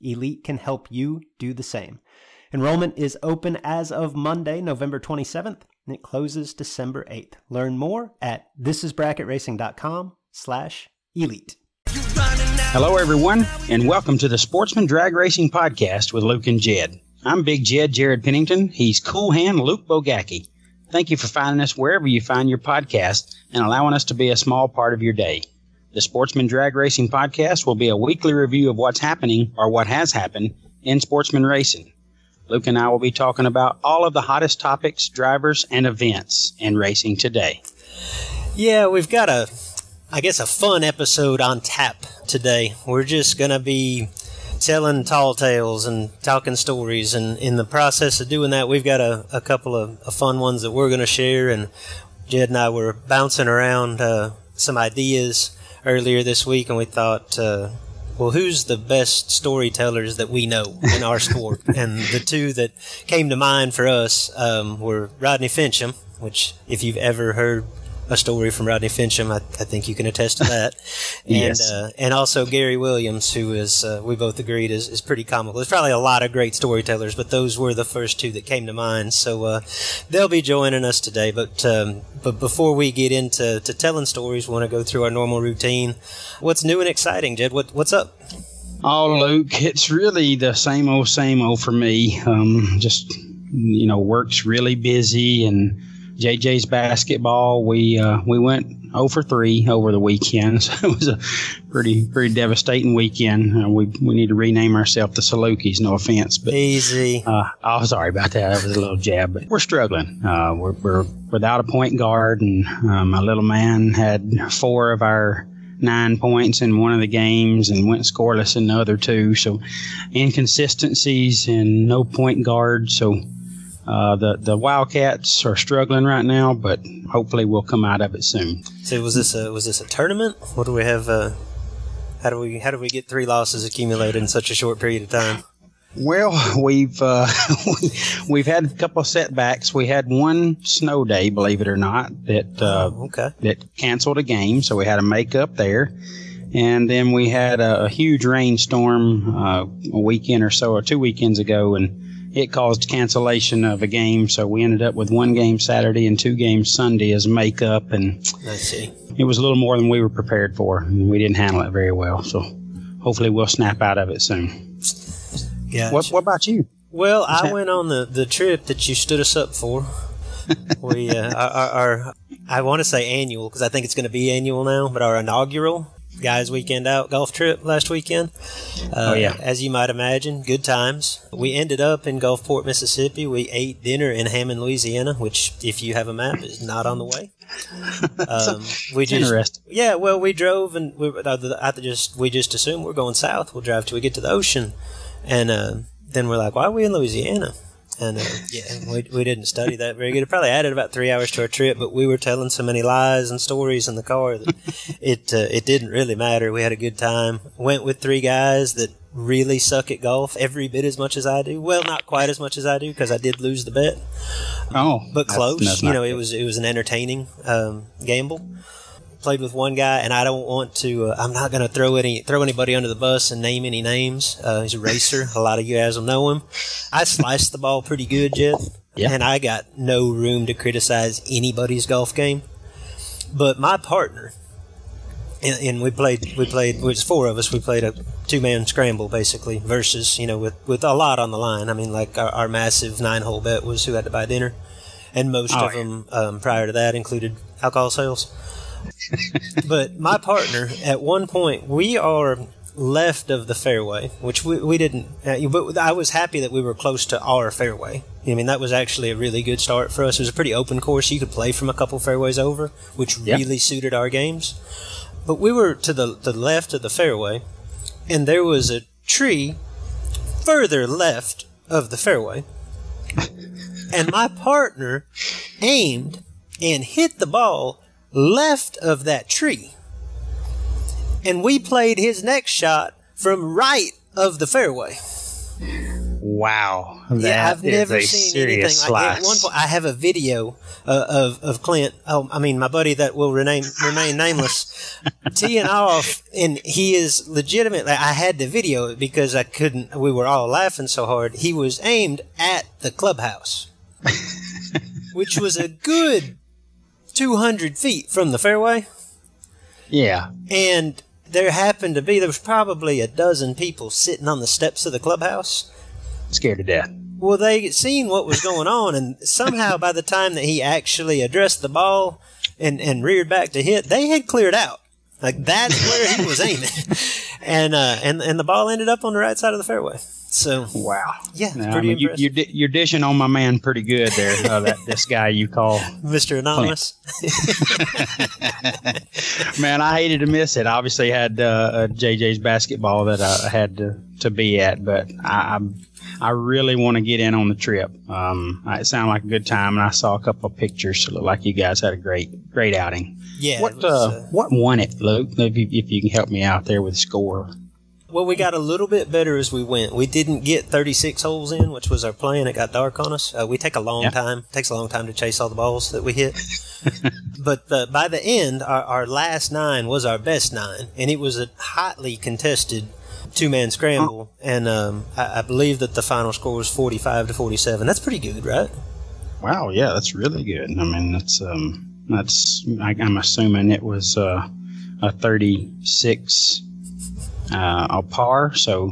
Elite can help you do the same. Enrollment is open as of Monday, November 27th, and it closes December 8th. Learn more at thisisbracketracing.com slash elite. Hello, everyone, and welcome to the Sportsman Drag Racing Podcast with Luke and Jed. I'm Big Jed Jared Pennington. He's Cool Hand Luke Bogacki. Thank you for finding us wherever you find your podcast and allowing us to be a small part of your day. The Sportsman Drag Racing Podcast will be a weekly review of what's happening or what has happened in sportsman racing. Luke and I will be talking about all of the hottest topics, drivers, and events in racing today. Yeah, we've got a, I guess, a fun episode on tap today. We're just going to be telling tall tales and talking stories. And in the process of doing that, we've got a, a couple of, fun ones that we're going to share. And Jed and I were bouncing around uh, some ideas earlier this week, and we thought, uh, well, who's the best storytellers that we know in our sport? and the two that came to mind for us um, were Rodney Finchum, which, if you've ever heard a story from Rodney Finchum. I, I think you can attest to that. and uh, and also Gary Williams, who is uh, we both agreed is, is pretty comical. There's probably a lot of great storytellers, but those were the first two that came to mind. So uh, they'll be joining us today. But um, but before we get into to telling stories, we want to go through our normal routine. What's new and exciting, Jed? What what's up? Oh, Luke, it's really the same old, same old for me. Um, just you know, work's really busy and JJ's basketball. We uh, we went 0 for 3 over the weekend, so it was a pretty pretty devastating weekend. Uh, we we need to rename ourselves the Salukis. No offense, but easy. Uh, oh, sorry about that. That was a little jab, but we're struggling. Uh, we're, we're without a point guard, and um, my little man had four of our nine points in one of the games and went scoreless in the other two. So inconsistencies and no point guard. So uh, the the Wildcats are struggling right now, but hopefully we'll come out of it soon. So was this a was this a tournament? What do we have? Uh, how do we how do we get three losses accumulated in such a short period of time? Well, we've uh, we've had a couple of setbacks. We had one snow day, believe it or not, that uh, oh, okay. that canceled a game, so we had a make up there. And then we had a, a huge rainstorm uh, a weekend or so, or two weekends ago, and it caused cancellation of a game. So we ended up with one game Saturday and two games Sunday as makeup. And I see. It was a little more than we were prepared for, and we didn't handle it very well. So hopefully we'll snap out of it soon. Yeah. What, what about you? Well, I went on the, the trip that you stood us up for. we uh, our, our, I want to say annual because I think it's going to be annual now, but our inaugural guys weekend out golf trip last weekend. Uh, oh yeah, as you might imagine, good times. We ended up in Gulfport, Mississippi. We ate dinner in Hammond, Louisiana, which, if you have a map, is not on the way. Um, we just yeah. Well, we drove and we I just we just assumed we're going south. We'll drive till we get to the ocean, and uh, then we're like, why are we in Louisiana? And uh, yeah, we, we didn't study that very good. It probably added about three hours to our trip, but we were telling so many lies and stories in the car that it uh, it didn't really matter. We had a good time. Went with three guys that really suck at golf every bit as much as I do. Well, not quite as much as I do because I did lose the bet. Oh, but close. that's you not know, it was it was an entertaining um, gamble. Played with one guy, and I don't want to. Uh, I'm not going to throw any throw anybody under the bus and name any names. Uh, he's a racer. a lot of you guys will know him. I sliced the ball pretty good, Jeff, Yeah. and I got no room to criticize anybody's golf game. But my partner, and, and we played we played it was four of us. We played a two man scramble basically versus you know with with a lot on the line. I mean, like our, our massive nine hole bet was who had to buy dinner, and most Oh, of yeah. them um, prior to that included alcohol sales. But my partner, at one point, we are left of the fairway, which we, we didn't. Uh, but I was happy that we were close to our fairway. I mean, that was actually a really good start for us. It was a pretty open course. You could play from a couple fairways over, which Yep. really suited our games. But we were to the, the left of the fairway, and there was a tree further left of the fairway. and my partner aimed and hit the ball left of that tree. And we played his next shot from right of the fairway. Wow, yeah, I've is never a seen anything serious like that. At one point, I have a video uh, of of Clint. Oh, I mean, my buddy that will remain remain nameless, teeing off, and he is legitimately. I had the video because I couldn't. We were all laughing so hard. He was aimed at the clubhouse, which was a good two hundred feet from the fairway, yeah, and there happened to be there was probably a dozen people sitting on the steps of the clubhouse. scared to death. Well, they seen what was going on, and somehow by the time that he actually addressed the ball and, and reared back to hit, they had cleared out. Like that's where he was aiming, and uh, and and the ball ended up on the right side of the fairway. So Wow. yeah, it's Now, I mean, you, you're, di- you're dishing on my man pretty good there. Uh, that this guy you call Mr. Anonymous. man. I hated to miss it. Obviously, had uh, uh, JJ's basketball that I had to, to be at, but I I'm, I really want to get in on the trip. Um, it sounded like a good time, and I saw a couple of pictures. So it looked like you guys had a great great outing. Yeah. what it was, uh, uh, what won it, Luke? If you, if you can help me out there with score. Well, we got a little bit better as we went. We didn't get 36 holes in, which was our plan. It got dark on us. Uh, we take a long Yeah. time. It takes a long time to chase all the balls that we hit. but uh, by the end, our, our last nine was our best nine, and it was a hotly contested two-man scramble. And um, I, I believe that the final score was 45 to 47. That's pretty good, right? Wow, yeah, that's really good. I mean, that's um, that's I, I'm assuming it was uh, a 36 uh, a par. So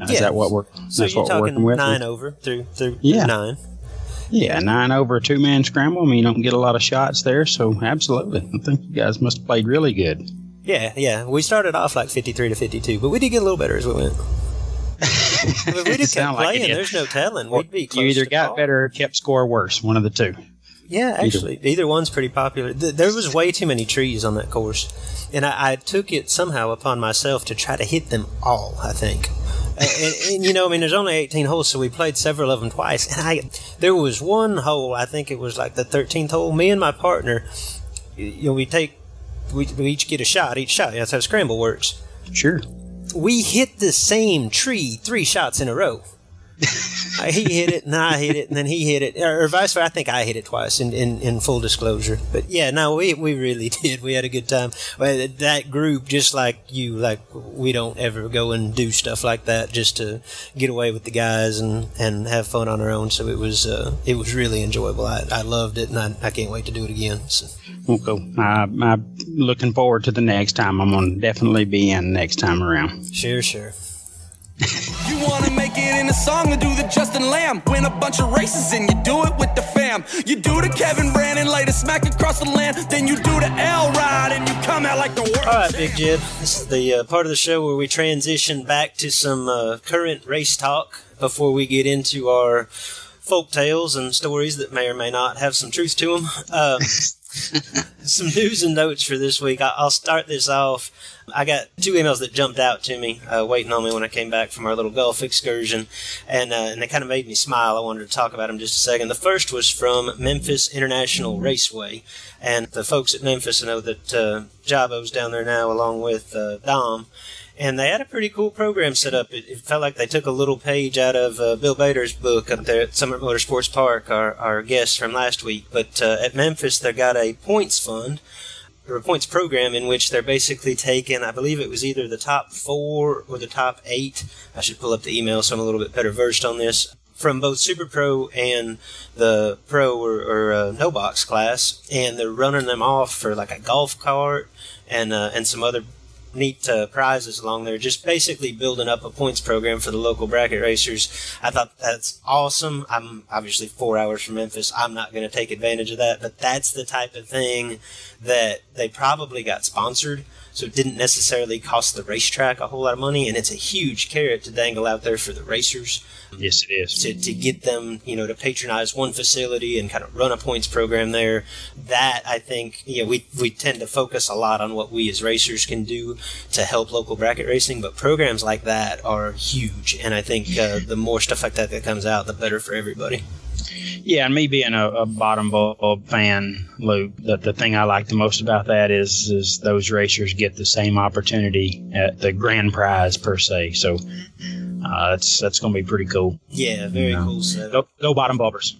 uh, is that what we're So that's you're what we're working talking with? nine over through through, Yeah. nine. Yeah, nine over a two man scramble. I mean, you don't get a lot of shots there, so absolutely. I think you guys must have played really good. Yeah, yeah. We started off like 53 to 52, but we did get a little better as we went. If we'd have kept Sound like playing, there's no telling. We'd be close you either got better or kept score worse. One of the two. Yeah, actually, either one's pretty popular. Th- There was way too many trees on that course, and I, I took it somehow upon myself to try to hit them all. I think, and, and, you know, I mean, there's only 18 holes, so we played several of them twice. And I, there was one hole, I think it was like the 13th hole. Me and my partner, you know, we take, we, we each get a shot, each shot. That's how scramble works. Sure. We hit the same tree three shots in a row. Uh, he hit it, and I hit it, and then he hit it, or, or vice versa. I think I hit it twice. In, in, in full disclosure, but yeah, no, we we really did. We had a good time. Well, that group, just like you, like we don't ever go and do stuff like that just to get away with the guys and, and have fun on our own. So it was uh, it was really enjoyable. I, I loved it, and I, I can't wait to do it again. So. Cool. I, I'm looking forward to the next time. I'm going to definitely be in next time around. Sure, sure. You wanna make it in a song and do the Justin Lamb. Win a bunch of races and you do it with the fam. You do the Kevin Brandon, lay the smack across the land. Then you do the L ride and you come out like the world. All right, Big Jed. This is the uh, part of the show where we transition back to some uh, current race talk before we get into our folk tales and stories that may or may not have some truth to them. Um, some news and notes for this week. I- I'll start this off. I got two emails that jumped out to me, uh, waiting on me when I came back from our little golf excursion, and uh, and they kind of made me smile. I wanted to talk about them just a second. The first was from Memphis International Raceway, and the folks at Memphis know that uh, Jabo's down there now, along with uh, Dom. And they had a pretty cool program set up. It, it felt like they took a little page out of uh, Bill Bader's book up there at Summit Motorsports Park, our, our guest from last week. But uh, at Memphis, they got a points fund or a points program in which they're basically taking, I believe it was either the top four or the top eight. I should pull up the email so I'm a little bit better versed on this from both Super Pro and the Pro or, or uh, No Box class, and they're running them off for like a golf cart and uh, and some other neat uh, prizes along there. Just basically building up a points program for the local bracket racers. I thought that's awesome. I'm obviously four hours from Memphis. I'm not going to take advantage of that, but that's the type of thing that they probably got sponsored. So it didn't necessarily cost the racetrack a whole lot of money, and it's a huge carrot to dangle out there for the racers. Yes, it is. To, to get them, you know, to patronize one facility and kind of run a points program there. That I think, you know, we we tend to focus a lot on what we as racers can do to help local bracket racing, but programs like that are huge, and I think uh, the more stuff like that that comes out, the better for everybody. Yeah, and me being a, a bottom bulb fan, Luke, the, the thing I like the most about that is is those racers get the same opportunity at the grand prize per se. So uh, that's that's going to be pretty cool. Yeah, very you know. cool. Go, go bottom bulbers.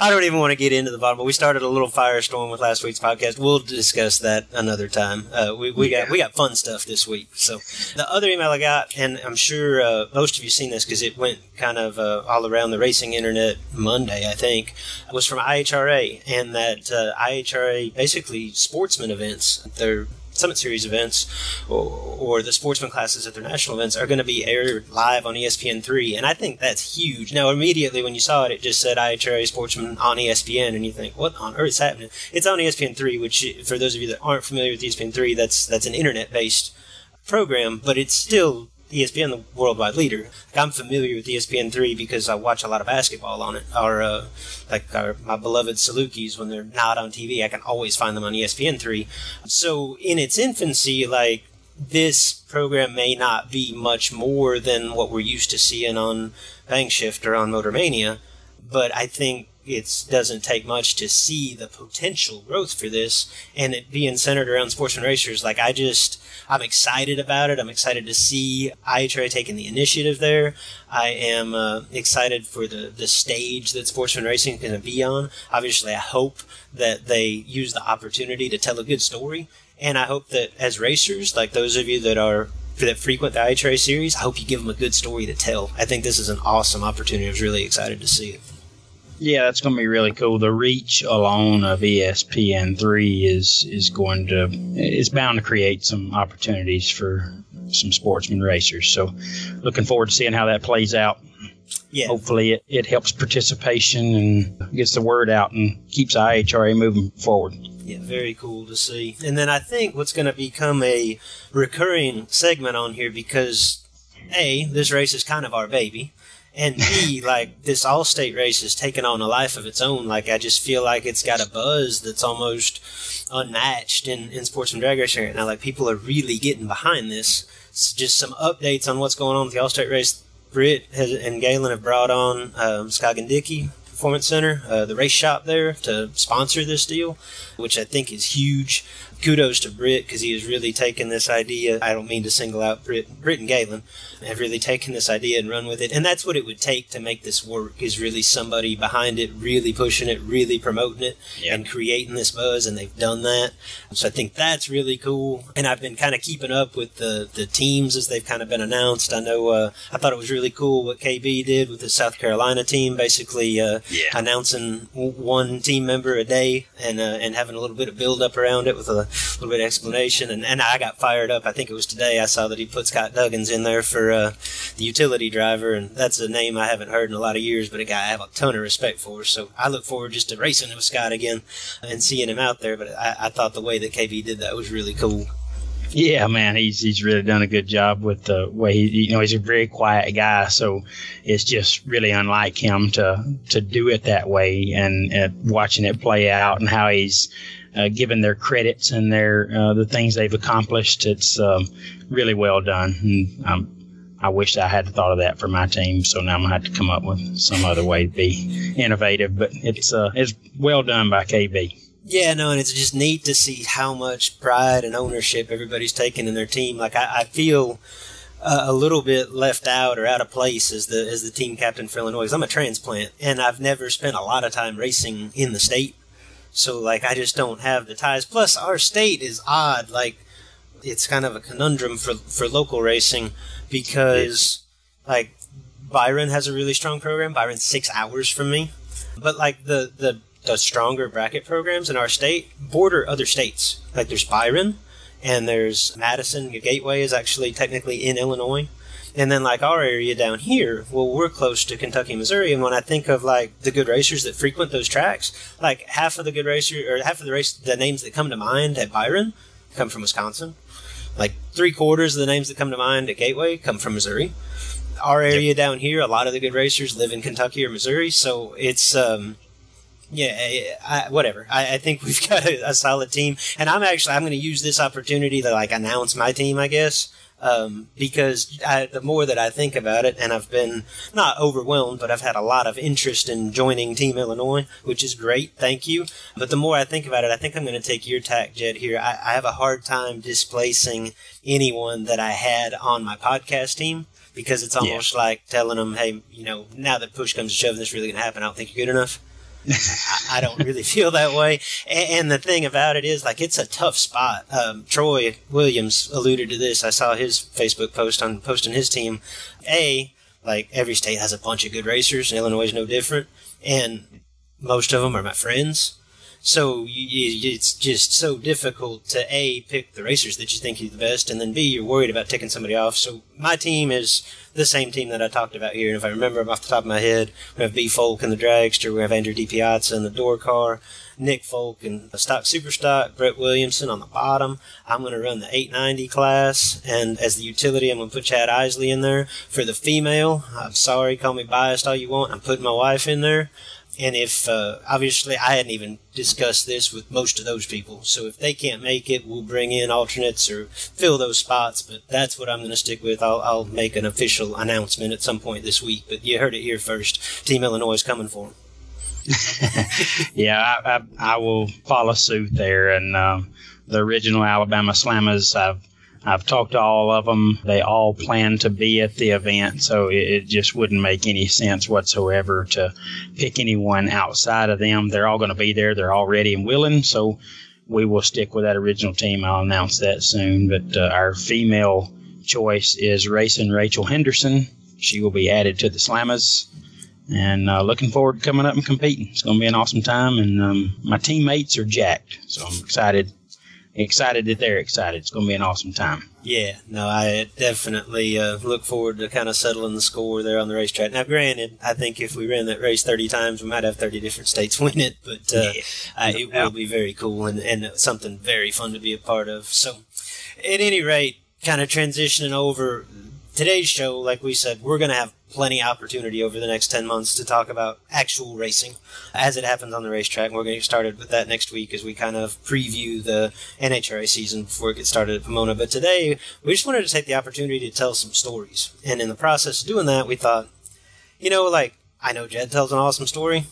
I don't even want to get into the bottom, but we started a little firestorm with last week's podcast. We'll discuss that another time. Uh, we, we yeah. got we got fun stuff this week. So the other email I got, and I'm sure uh, most of you seen this because it went kind of uh, all around the racing internet Monday, I think, was from IHRA, and that uh, IHRA basically sportsman events. They're Summit Series events or, or the sportsman classes at their national events are going to be aired live on ESPN3. And I think that's huge. Now, immediately when you saw it, it just said IHRA Sportsman on ESPN. And you think, what on earth is happening? It's on ESPN3, which, for those of you that aren't familiar with ESPN3, that's, that's an internet based program, but it's still ESPN, the worldwide leader. Like I'm familiar with ESPN3 because I watch a lot of basketball on it. Or uh, like our, my beloved Salukis, when they're not on TV, I can always find them on ESPN3. So in its infancy, like this program may not be much more than what we're used to seeing on Bangshift or on Motormania, but I think it doesn't take much to see the potential growth for this and it being centered around sportsman racers like i just i'm excited about it i'm excited to see IHRA taking the initiative there i am uh, excited for the, the stage that sportsman racing is going to be on obviously i hope that they use the opportunity to tell a good story and i hope that as racers like those of you that are that frequent the IHRA series, I hope you give them a good story to tell. I think this is an awesome opportunity. I was really excited to see it. Yeah, that's going to be really cool. The reach alone of ESPN three is is going to is bound to create some opportunities for some sportsman racers. So, looking forward to seeing how that plays out. Yeah. Hopefully, it, it helps participation and gets the word out and keeps IHRA moving forward. Yeah, very cool to see. And then I think what's going to become a recurring segment on here because a this race is kind of our baby and B, like this All-State race is taking on a life of its own. Like I just feel like it's got a buzz that's almost unmatched in, in sportsman drag racing right now. Like people are really getting behind this. It's just some updates on what's going on with the All-State race. Britt has, and Galen have brought on um, Dickey Performance Center, uh, the race shop there, to sponsor this deal, which I think is huge kudos to Britt because he has really taken this idea. I don't mean to single out Britt, Britt and Galen, have really taken this idea and run with it. And that's what it would take to make this work is really somebody behind it, really pushing it, really promoting it, yep. and creating this buzz. And they've done that. So I think that's really cool. And I've been kind of keeping up with the, the teams as they've kind of been announced. I know uh, I thought it was really cool what KB did with the South Carolina team, basically uh, yeah. announcing one team member a day and uh, and having a little bit of build up around it with a little bit of explanation. And, and I got fired up. I think it was today I saw that he put Scott Duggins in there for uh, the utility driver, and that's a name I haven't heard in a lot of years, but a guy I have a ton of respect for. So I look forward just to racing with Scott again and seeing him out there. But I, I thought the way that KB did that was really cool. Yeah, man, he's he's really done a good job with the way he, you know, he's a very quiet guy, so it's just really unlike him to to do it that way, and, and watching it play out and how he's uh, given their credits and their uh, the things they've accomplished. It's um, really well done. And um, I wish I had thought of that for my team. So now I'm gonna have to come up with some other way to be innovative. But it's uh, it's well done by KB. Yeah, no, and it's just neat to see how much pride and ownership everybody's taking in their team. Like I, I feel uh, a little bit left out or out of place as the as the team captain for Illinois. I'm a transplant, and I've never spent a lot of time racing in the state, so like I just don't have the ties. Plus, our state is odd. Like it's kind of a conundrum for for local racing because like Byron has a really strong program. Byron's six hours from me, but like the the the stronger bracket programs in our state border other states. Like there's Byron, and there's Madison. Your Gateway is actually technically in Illinois. And then like our area down here, well, we're close to Kentucky, Missouri. And when I think of like the good racers that frequent those tracks, like half of the good racers or half of the race, the names that come to mind at Byron come from Wisconsin. Like three quarters of the names that come to mind at Gateway come from Missouri. Our area yep. down here, a lot of the good racers live in Kentucky or Missouri. So it's, um, yeah, I, whatever. I, I, think we've got a, a, solid team, and I'm actually I'm going to use this opportunity to like announce my team, I guess, um, because I, the more that I think about it, and I've been not overwhelmed, but I've had a lot of interest in joining Team Illinois, which is great. Thank you. But the more I think about it, I think I'm going to take your tack, Jed. Here, I, I have a hard time displacing anyone that I had on my podcast team because it's almost yeah. like telling them, hey, you know, now that push comes to shove, this is really going to happen. I don't think you're good enough. I, don't really feel that way. And, and, the thing about it is, like, it's a tough spot. Um, Troy Williams alluded to this. I saw his Facebook post on posting his team. A, like, every state has a bunch of good racers, and Illinois is no different. And most of them are my friends. So you, it's just so difficult to a pick the racers that you think are the best, and then b you're worried about taking somebody off. So my team is the same team that I talked about here, and if I remember off the top of my head, we have B Folk in the dragster, we have Andrew DiPiazza in the door car, Nick Folk in the stock super stock, Brett Williamson on the bottom. I'm going to run the 890 class, and as the utility, I'm going to put Chad Isley in there. For the female, I'm sorry, call me biased all you want. I'm putting my wife in there. And if, uh, obviously, I hadn't even discussed this with most of those people. So if they can't make it, we'll bring in alternates or fill those spots. But that's what I'm going to stick with. I'll, I'll make an official announcement at some point this week. But you heard it here first. Team Illinois is coming for them. yeah, I, I, I, will follow suit there. And um, the original Alabama Slammers, I've I've talked to all of them. They all plan to be at the event, so it, just wouldn't make any sense whatsoever to pick anyone outside of them. They're all going to be there. They're all ready and willing, so we will stick with that original team. I'll announce that soon. But uh, our female choice is racing Rachel Henderson. She will be added to the Slammers. And uh, looking forward to coming up and competing. It's going to be an awesome time, and um, my teammates are jacked, so I'm excited excited that they're excited. It's going to be an awesome time. Yeah, no, I definitely uh, look forward to kind of settling the score there on the racetrack. Now, granted, I think if we ran that race 30 times, we might have 30 different states win it, but uh, yeah. uh, it will be very cool and, and something very fun to be a part of. So, at any rate, kind of transitioning over today's show, like we said, we're going to have plenty of opportunity over the next 10 months to talk about actual racing as it happens on the racetrack. We're going to get started with that next week as we kind of preview the NHRA season before it gets started at Pomona. But today, we just wanted to take the opportunity to tell some stories. And in the process of doing that, we thought, you know, like, I know Jed tells an awesome story,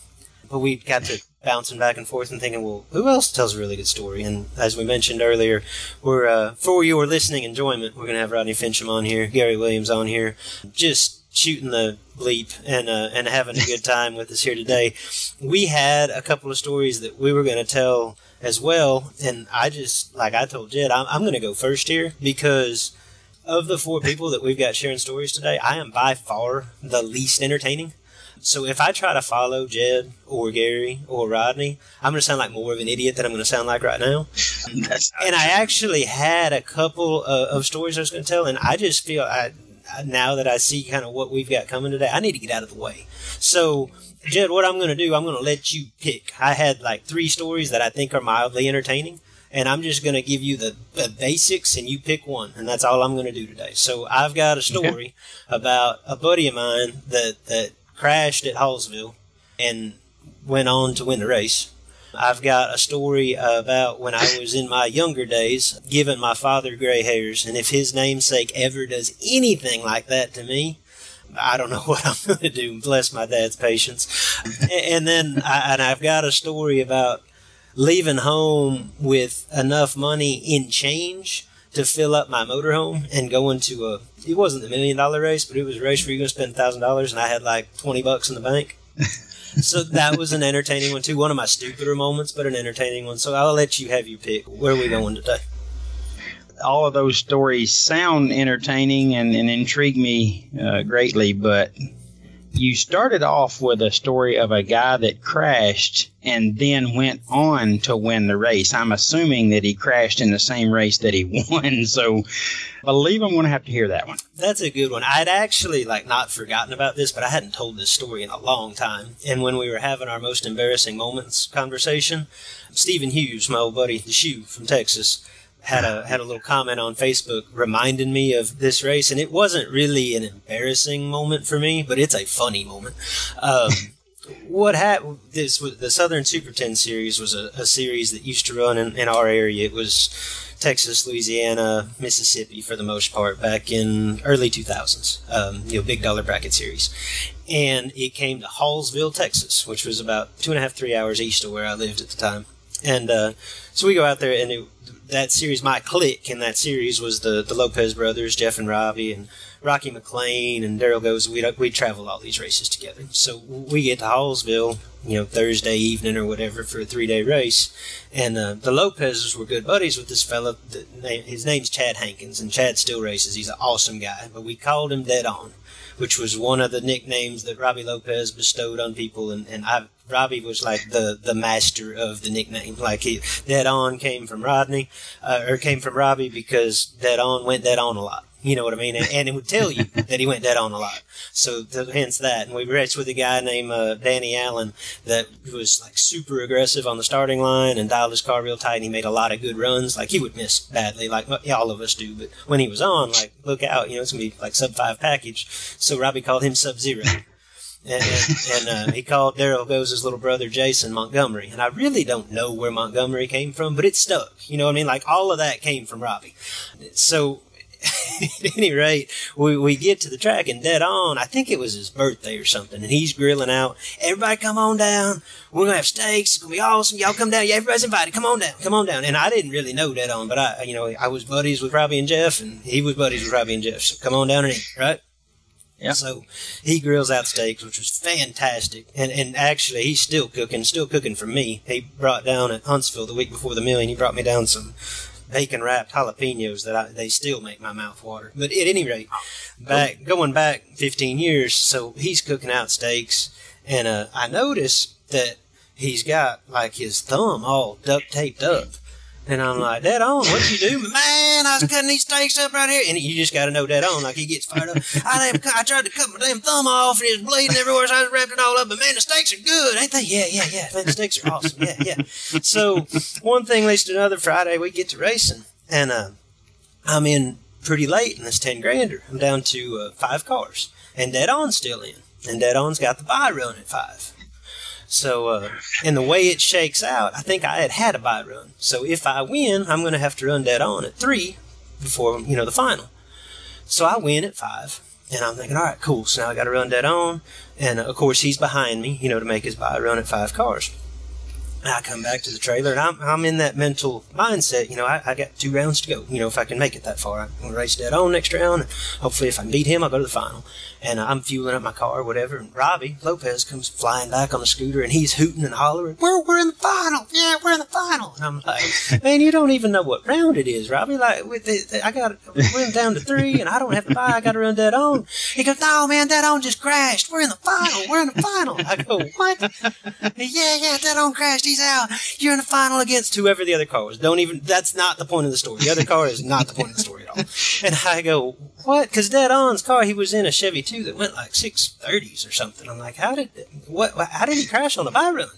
but we got to bouncing back and forth and thinking, well, who else tells a really good story? And as we mentioned earlier, we're uh, for your listening enjoyment, we're going to have Rodney Finchum on here, Gary Williams on here, just shooting the bleep and uh, and having a good time with us here today. We had a couple of stories that we were going to tell as well, and I just like I told Jed, I'm, I'm going to go first here because of the four people that we've got sharing stories today, I am by far the least entertaining. So if I try to follow Jed or Gary or Rodney, I'm going to sound like more of an idiot than I'm going to sound like right now. and I actually had a couple of, of stories I was going to tell, and I just feel I now that I see kind of what we've got coming today, I need to get out of the way. So, Jed, what I'm going to do, I'm going to let you pick. I had like three stories that I think are mildly entertaining, and I'm just going to give you the, the, basics, and you pick one, and that's all I'm going to do today. So, I've got a story okay. about a buddy of mine that that crashed at Hallsville and went on to win the race. I've got a story about when I was in my younger days giving my father gray hairs, and if his namesake ever does anything like that to me, I don't know what I'm going to do. Bless my dad's patience. and then, I, and I've got a story about leaving home with enough money in change to fill up my motorhome and going to a. It wasn't the million dollar race, but it was a race where you're going to spend thousand dollars, and I had like twenty bucks in the bank. so that was an entertaining one too. One of my stupider moments, but an entertaining one. So I'll let you have your pick. Where are we going today? All of those stories sound entertaining and, and intrigue me uh, greatly, but you started off with a story of a guy that crashed and then went on to win the race. I'm assuming that he crashed in the same race that he won. So I believe I'm going to have to hear that one. That's a good one. I'd actually like not forgotten about this, but I hadn't told this story in a long time. And when we were having our most embarrassing moments conversation, Stephen Hughes, my old buddy, the shoe from Texas, had a had a little comment on Facebook reminding me of this race, and it wasn't really an embarrassing moment for me, but it's a funny moment. Um, what happened? This the Southern Super Ten series was a, a series that used to run in, in our area. It was Texas, Louisiana, Mississippi for the most part back in early 2000s. Um, you know, big dollar bracket series, and it came to Hallsville, Texas, which was about two and a half, three hours east of where I lived at the time. And uh, so we go out there, and it, that series, my clique in that series was the the Lopez brothers, Jeff and Robbie, and Rocky McLean and Daryl goes. We we travel all these races together. So we get to Hallsville, you know, Thursday evening or whatever for a three day race, and uh, the Lopez's were good buddies with this fella. His name's Chad Hankins, and Chad still races. He's an awesome guy, but we called him Dead On which was one of the nicknames that Robbie Lopez bestowed on people, and, and I Robbie was like the the master of the nickname. Like he, Dead On came from Rodney, uh, or came from Robbie because Dead On went dead on a lot. You know what I mean? And, and it would tell you that he went dead on a lot. So hence that. And we raced with a guy named uh, Danny Allen that was like super aggressive on the starting line and dialed his car real tight. And he made a lot of good runs. Like he would miss badly, like all of us do. But when he was on, like look out, you know, it's gonna be like sub five package. So Robbie called him Sub Zero and, and, uh, he called Daryl Goes' his little brother Jason Montgomery. And I really don't know where Montgomery came from, but it stuck. You know what I mean? Like all of that came from Robbie. So at any rate, we, we get to the track and dead on. I think it was his birthday or something, and he's grilling out. Everybody come on down. We're gonna have steaks. It's gonna be awesome. Y'all come down. Yeah, everybody's invited. Come on down. Come on down. And I didn't really know dead on, but I, you know, I was buddies with Robbie and Jeff, and he was buddies with Robbie and Jeff. So come on down and eat, right? Yeah. So he grills out steaks, which was fantastic. And and actually, he's still cooking, still cooking for me. He brought down at Huntsville the week before the million. He brought me down some bacon wrapped jalapenos that I, they still make my mouth water. But at any rate, back going back 15 years, so he's cooking out steaks, and uh, I noticed that he's got like his thumb all duct taped up. And I'm like, Dead on, what you do? Man, I was cutting these steaks up right here. And you just got to know Dead on. Like, he gets fired up. I, damn, I tried to cut my damn thumb off and it was bleeding everywhere. So I was wrapped it all up. But man, the steaks are good, ain't they? Yeah, yeah, yeah. Man, the steaks are awesome. Yeah, yeah. So one thing leads to another. Friday, we get to racing. And uh, I'm in pretty late in this 10 grander. I'm down to uh, five cars. And Dead On's still in. And Dead On's got the buy run at five. So, uh, and the way it shakes out, I think I had had a buy run. So if I win, I'm going to have to run Dead On at three before, you know, the final. So I win at five. And I'm thinking, all right, cool. So now I got to run Dead On. And of course, he's behind me, you know, to make his buy run at five cars. I come back to the trailer and I'm, I'm in that mental mindset, you know, I, I got two rounds to go. You know, if I can make it that far, I'm going to race dead on next round. And hopefully, if I can beat him, I'll go to the final. And I'm fueling up my car, whatever. And Robbie Lopez comes flying back on the scooter and he's hooting and hollering, We're, we're in the final. Yeah, we're in the final. And I'm like, Man, you don't even know what round it is, Robbie. Like, with the, the, I got, we're down to three and I don't have to buy. I got to run dead on. He goes, No, man, dead on just crashed. We're in the final. We're in the final. I go, What? yeah, yeah, dead on crashed. He's out. You're in the final against whoever the other car was. Don't even, that's not the point of the story. The other car is not the point of the story at all. And I go, what? Because Dead On's car, he was in a Chevy 2 that went like 630s or something. I'm like, how did, what, how did he crash on a buy run?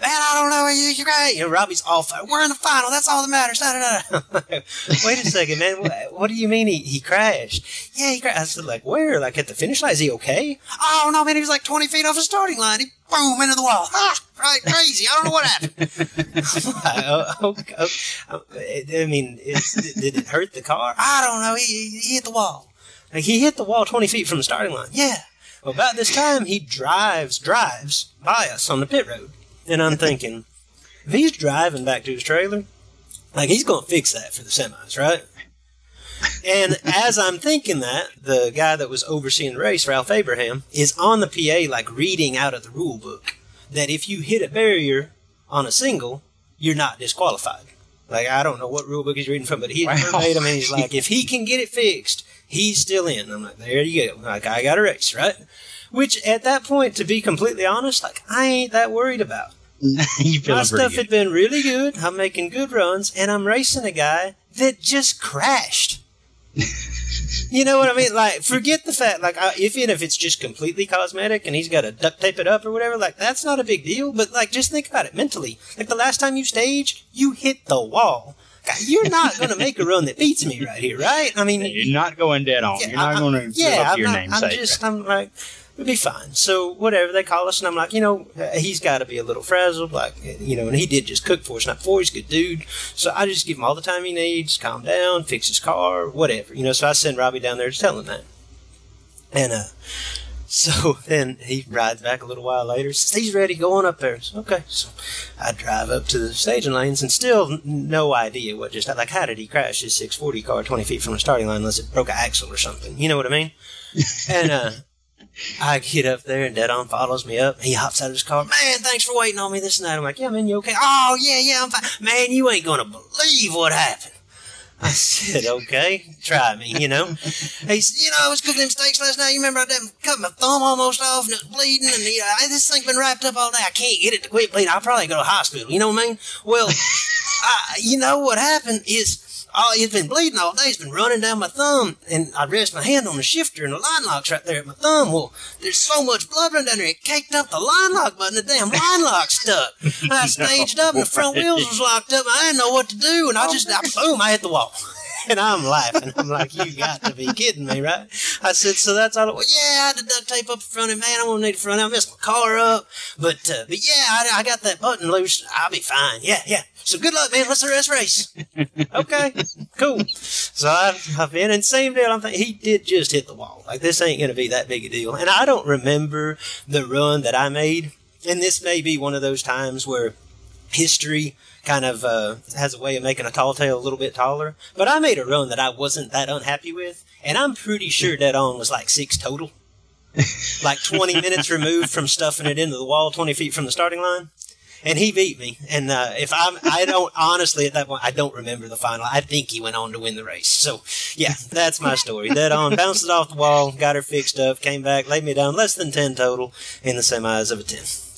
Man, I don't know. You, you're right. You know, Robbie's fine. We're in the final. That's all that matters. Wait a second, man. What, what, do you mean he, he crashed? Yeah, he crashed. I said, like, where? Like at the finish line? Is he okay? Oh, no, man. He was like 20 feet off the starting line. He boom into the wall. Ah, right, crazy. I don't know what happened. oh, oh, oh, I mean, did it hurt the car? I don't know. He, he hit the wall. Like, he hit the wall 20 feet from the starting line. Yeah. Well, about this time, he drives, drives by us on the pit road. And I'm thinking, if he's driving back to his trailer, like he's going to fix that for the semis, right? And as I'm thinking that, the guy that was overseeing the race, Ralph Abraham, is on the PA, like reading out of the rule book that if you hit a barrier on a single, you're not disqualified. Like I don't know what rule book he's reading from, but he's Wow. verbatim, and he's like, if he can get it fixed, he's still in. I'm like, there you go. Like I got a race, right? Which at that point, to be completely honest, like I ain't that worried about. My stuff good. had been really good. I'm making good runs, and I'm racing a guy that just crashed. you know what I mean? Like, forget the fact, like, I, if even if it's just completely cosmetic and he's got to duct tape it up or whatever, like, that's not a big deal. But like, just think about it mentally. Like the last time you staged, you hit the wall. God, You're not going to make a run that beats me right here, right? I mean, You're not going dead on. yeah, You're not going to yeah, up I'm your not- namesake. I'm just, I'm like, be fine. So whatever they call us, and I'm like, you know, he's got to be a little frazzled, like, you know, and he did just cook for us, not before. He's a good dude, so I just give him all the time he needs, calm down, fix his car, whatever, you know. So I send Robbie down there to tell him that, and uh. So then he rides back a little while later. Says he's ready, going up there. So, okay, so I drive up to the staging lanes and still n- no idea what just like how did he crash his 640 car 20 feet from the starting line unless it broke an axle or something. You know what I mean? and uh, I get up there and Dead On follows me up. He hops out of his car. Man, thanks for waiting on me this night. I'm like, yeah, man, you okay? Oh yeah, yeah, I'm fine. Man, you ain't gonna believe what happened. I said, okay, try me, you know. He said, you know, I was cooking steaks last night. You remember I done cut my thumb almost off and it was bleeding, and you know, I, this thing's been wrapped up all day. I can't get it to quit bleeding. I'll probably go to the hospital. You know what I mean? Well, I, you know what happened is. Oh, it's been bleeding all day. It's been running down my thumb, and I rest my hand on the shifter, and the line lock's right there at my thumb. Well, there's so much blood running down there, it caked up the line lock button. The damn line lock stuck. I staged up, and the front wheels was locked up. I didn't know what to do, and I oh, just, I, boom, I hit the wall. And I'm laughing. I'm like, you got to be kidding me, right? I said, so that's all. Well, yeah, I had to duct tape up the front end. Man, I'm gonna need front. I messed my car up, but uh, but yeah, I, I got that button loose. I'll be fine. Yeah, yeah. So good luck, man. Let's let's race. okay, cool. So I've, I've been in same deal. I'm thinking he did just hit the wall. Like this ain't gonna be that big a deal. And I don't remember the run that I made. And this may be one of those times where history kind of uh, has a way of making a tall tale a little bit taller. But I made a run that I wasn't that unhappy with, and I'm pretty sure that on was like six total. like 20 minutes removed from stuffing it into the wall 20 feet from the starting line. And he beat me. And uh, if I'm, I don't honestly at that point, I don't remember the final. I think he went on to win the race. So yeah, that's my story. Dead on, bounced it off the wall, got her fixed up, came back, laid me down less than 10 total in the semis of a 10.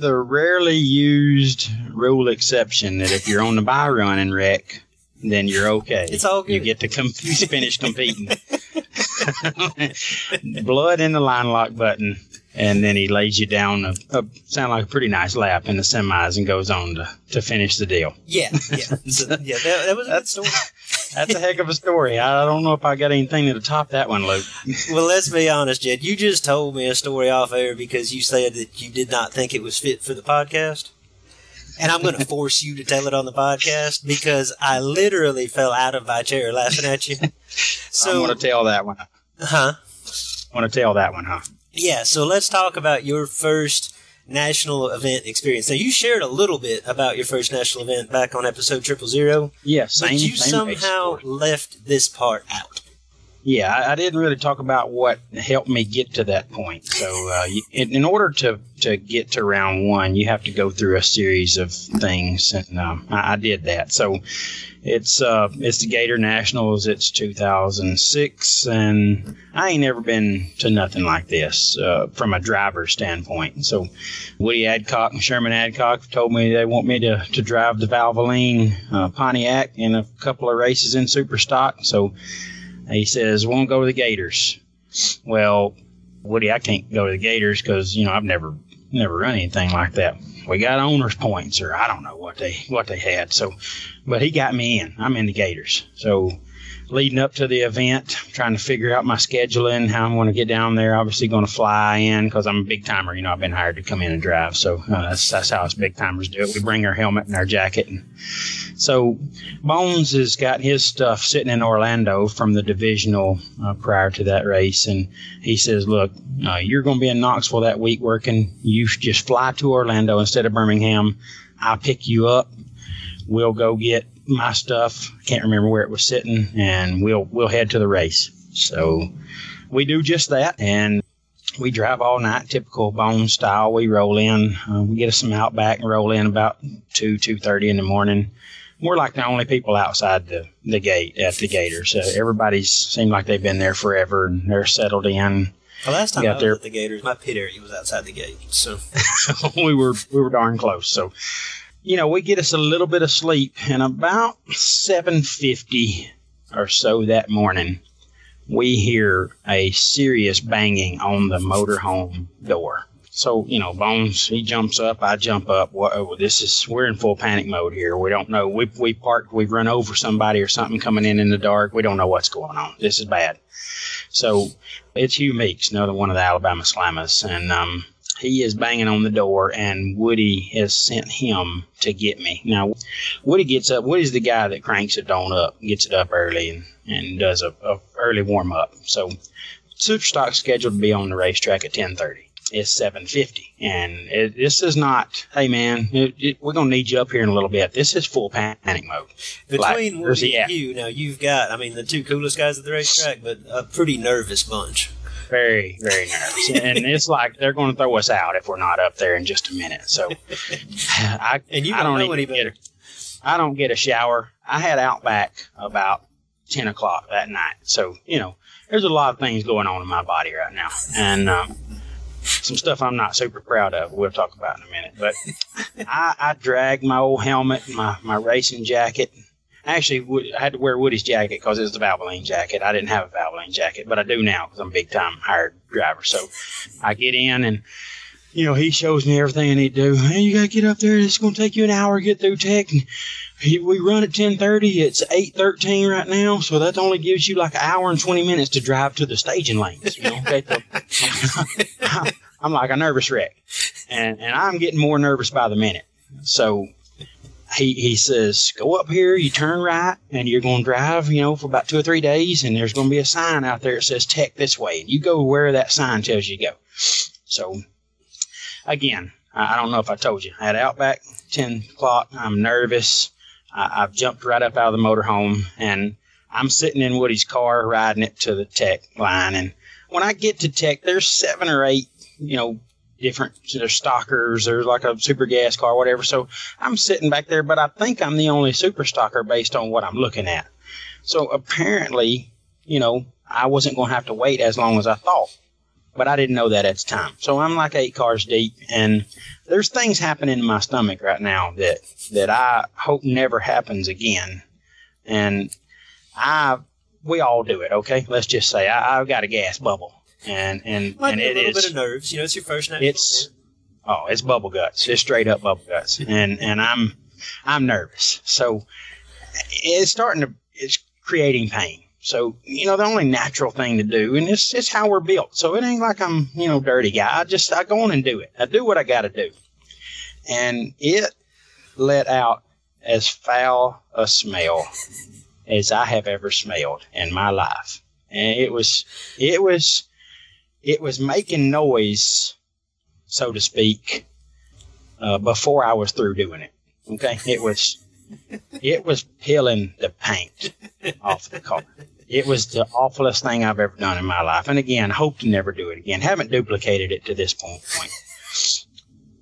The rarely used rule exception that if you're on the buy run and wreck, then you're okay. It's all good. You get to com- finish competing. Blood in the line lock button, and then he lays you down a, a sound like a pretty nice lap in the semis and goes on to, to finish the deal. yeah, yeah. So, yeah, that, that was a good story. That's a heck of a story. I don't know if I got anything to top that one, Luke. Well, let's be honest, Jed. You just told me a story off air because you said that you did not think it was fit for the podcast. And I'm going to force you to tell it on the podcast because I literally fell out of my chair laughing at you. So I want to tell that one. huh? I want to tell that one, huh? Yeah, so let's talk about your first national event experience. Now, you shared a little bit about your first national event back on episode triple zero, Yeah, but you somehow story. left this part out. Yeah, I, I didn't really talk about what helped me get to that point. So, uh, you, in, in order to, to get to round one, you have to go through a series of things, and um, I, I did that. So, it's uh, it's the Gator Nationals. It's 2006, and I ain't never been to nothing like this uh, from a driver standpoint. So, Woody Adcock and Sherman Adcock told me they want me to, to drive the Valvoline uh, Pontiac in a couple of races in Super Stock. He says, "Won't go to the Gators." Well, Woody, I can't go to the Gators because you know I've never never run anything like that. We got owners points, or I don't know what they what they had. So, but he got me in. I'm in the Gators. So leading up to the event, trying to figure out my scheduling, how I'm going to get down there. Obviously, going to fly in because I'm a big timer. You know, I've been hired to come in and drive, so uh, that's that's how us big timers do it. We bring our helmet and our jacket, and so Bones has got his stuff sitting in Orlando from the divisional uh, prior to that race, and he says, "Look, uh, you're going to be in Knoxville that week working. You just fly to Orlando instead of Birmingham. I'll pick you up. We'll go get." My stuff. I can't remember where it was sitting, and we'll we'll head to the race. So we do just that, and we drive all night, typical bone style. We roll in, uh, we get us some outback and roll in about two two thirty in the morning. We're like the only people outside the, the gate at the Gators. Uh, everybody's seemed like they've been there forever and they're settled in. The last time I was there, at the Gators, my pit area was outside the gate, so we were we were darn close. So you know, we get us a little bit of sleep, and about 7:50 or so that morning, we hear a serious banging on the motorhome door. So, you know, Bones, he jumps up, I jump up. What, oh, this is, we're in full panic mode here. We don't know. We, we parked, we've run over somebody or something coming in in the dark. We don't know what's going on. This is bad. So it's Hugh Meeks, another one of the Alabama Slammers. And, um, he is banging on the door, and Woody has sent him to get me. Now, Woody gets up. Woody's the guy that cranks it on up, gets it up early, and, and does a, a early warm up. So, Superstock scheduled to be on the racetrack at ten thirty. It's seven fifty, and it, this is not. Hey man, it, it, we're gonna need you up here in a little bit. This is full panic mode. Between like, Woody and you, now you've got. I mean, the two coolest guys at the racetrack, but a pretty nervous bunch very, very nervous. and it's like they're going to throw us out if we're not up there in just a minute. So I, and you I don't, don't even get a, I don't get a shower. I had Outback about 10 o'clock that night. So, you know, there's a lot of things going on in my body right now. And, um, some stuff I'm not super proud of. We'll talk about in a minute. But I, I dragged my old helmet, my, my racing jacket, Actually, I had to wear Woody's jacket because it was the Valvoline jacket. I didn't have a Valvoline jacket, but I do now because I'm a big time hired driver. So I get in and you know, he shows me everything I need to do. Hey, you got to get up there. It's to take you an hour to get through tech. And we run at 10:30. It's 8:13 right now, so that only gives you like an hour and 20 minutes to drive to the staging lanes. You know, okay, I'm like a nervous wreck, and and I'm getting more nervous by the minute. So he, he says, go up here, you turn right, and you're going to drive, you know, for about two or three days, and there's going to be a sign out there that says tech this way, and you go where that sign tells you to go. So, again, I, don't know if I told you, I had Outback 10 o'clock. I'm nervous. I, I've jumped right up out of the motorhome, and I'm sitting in Woody's car riding it to the tech line. And when I get to tech, there's seven or eight, you know, different there's stockers there's like a super gas car whatever. So i'm sitting back there but i think i'm the only super stocker based on what i'm looking at. So apparently you know i wasn't going to have to wait as long as i thought but i didn't know that at the time. So i'm like eight cars deep and there's things happening in my stomach right now that that i hope never happens again. And i we all do it okay? Let's just say I, i've got a gas bubble and and Might and be a it little is bit of nerves. You know, it's your first night. it's oh it's bubble guts. It's straight up bubble guts. And and i'm i'm nervous. So it's starting to it's creating pain. So you know the only natural thing to do and it's it's how we're built. So it ain't like i'm you know dirty guy. I just i go on and do it. I do what i got to do. And it let out as foul a smell as i have ever smelled in my life. And it was it was it was making noise, so to speak, uh, before I was through doing it. Okay, it was it was peeling the paint off the car. It was the awfulest thing I've ever done in my life. And again, hope to never do it again. Haven't duplicated it to this point.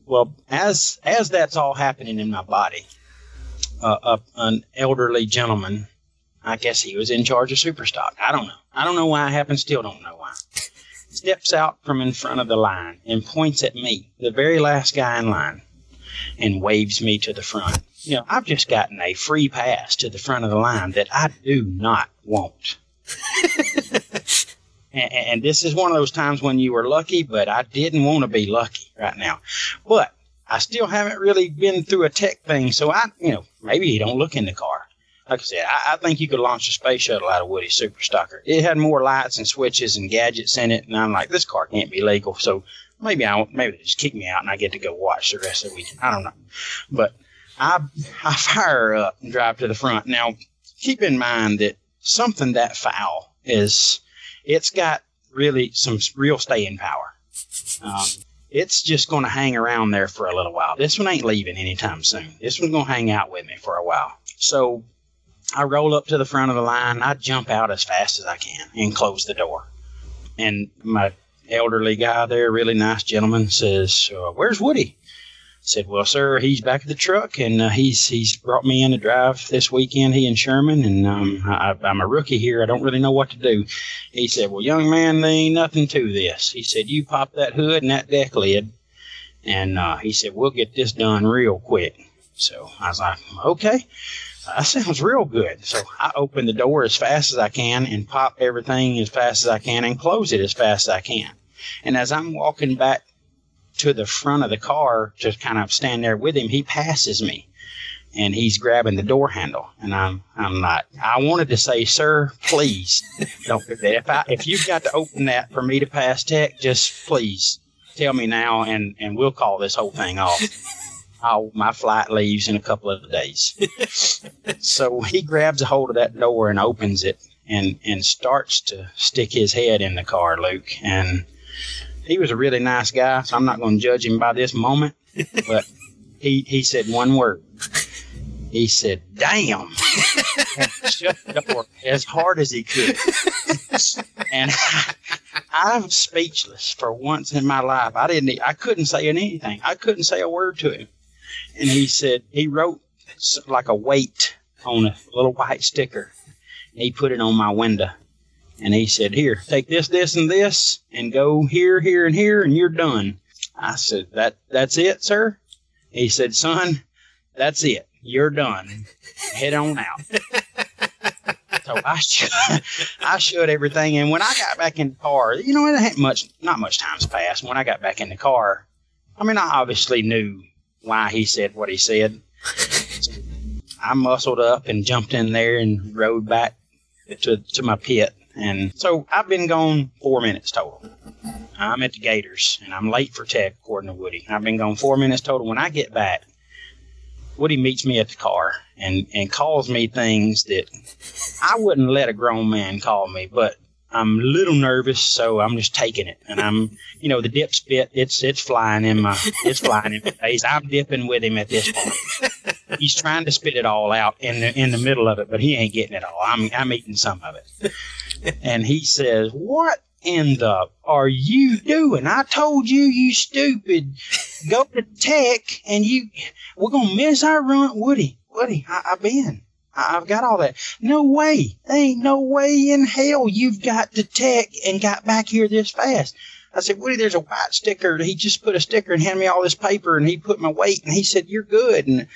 Well, as as that's all happening in my body, uh, an elderly gentleman, I guess he was in charge of Superstock. I don't know. I don't know why it happened. Still don't know why steps out from in front of the line and points at me, the very last guy in line, and waves me to the front. You know, I've just gotten a free pass to the front of the line that I do not want. and, and this is one of those times when you were lucky, but I didn't want to be lucky right now. But I still haven't really been through a tech thing, so I, you know, maybe he don't look in the car. Like I said, I, I think you could launch a space shuttle out of Woody's Super Stocker. It had more lights and switches and gadgets in it, and I'm like, this car can't be legal. So maybe I maybe they just kick me out and I get to go watch the rest of the weekend. I don't know, but I I fire up and drive to the front. Now keep in mind that something that foul is it's got really some real staying power. Um, it's just going to hang around there for a little while. This one ain't leaving anytime soon. This one's going to hang out with me for a while. So I roll up to the front of the line. I jump out as fast as I can and close the door. And my elderly guy there, really nice gentleman, says, uh, "Where's Woody?" I said, "Well, sir, he's back at the truck, and uh, he's he's brought me in to drive this weekend. He and Sherman, and um, I, I'm a rookie here. I don't really know what to do." He said, "Well, young man, there ain't nothing to this." He said, "You pop that hood and that deck lid, and uh, he said we'll get this done real quick." So I was like, "Okay." That sounds real good. So I open the door as fast as I can and pop everything as fast as I can and close it as fast as I can. And as I'm walking back to the front of the car to kind of stand there with him, he passes me and he's grabbing the door handle. And I'm, I'm not, I wanted to say, sir, please don't do that. If I, if you've got to open that for me to pass tech, just please tell me now and, and we'll call this whole thing off. Oh, my flight leaves in a couple of days. so he grabs a hold of that door and opens it and, and starts to stick his head in the car, Luke. And he was a really nice guy, so I'm not going to judge him by this moment. But he, he said one word. He said, damn. and shut the door as hard as he could. and I, I'm speechless for once in my life. I didn't, I couldn't say anything. I couldn't say a word to him and he said he wrote like a weight on a little white sticker. He put it on my window. And he said, Here, take this, this, and this, and go here, here, and here, and you're done. I said, That that's it, sir? He said, Son, that's it. You're done. Head on out. so I I shut everything. And when I got back in the car, you know, it hadn't much, not much time's passed. When I got back in the car, I mean, I obviously knew why he said what he said. I muscled up and jumped in there and rode back to, to my pit. And so I've been gone four minutes total. I'm at the Gators and I'm late for tech, according to Woody. I've been gone four minutes total. When I get back, Woody meets me at the car and, and calls me things that I wouldn't let a grown man call me, but I'm a little nervous, so I'm just taking it. And I'm, you know, the dip spit, it's it's flying in my, it's flying in my face. I'm dipping with him at this point. He's trying to spit it all out in the in the middle of it, but he ain't getting it all. I'm I'm eating some of it. And he says, "What in the are you doing? I told you, you stupid. Go to tech, and you we're gonna miss our run, Woody. Woody, I, I've been." I've got all that. No way. There ain't no way in hell you've got to tech and got back here this fast. I said, Woody, there's a white sticker. He just put a sticker and handed me all this paper and he put my weight and he said, You're good. And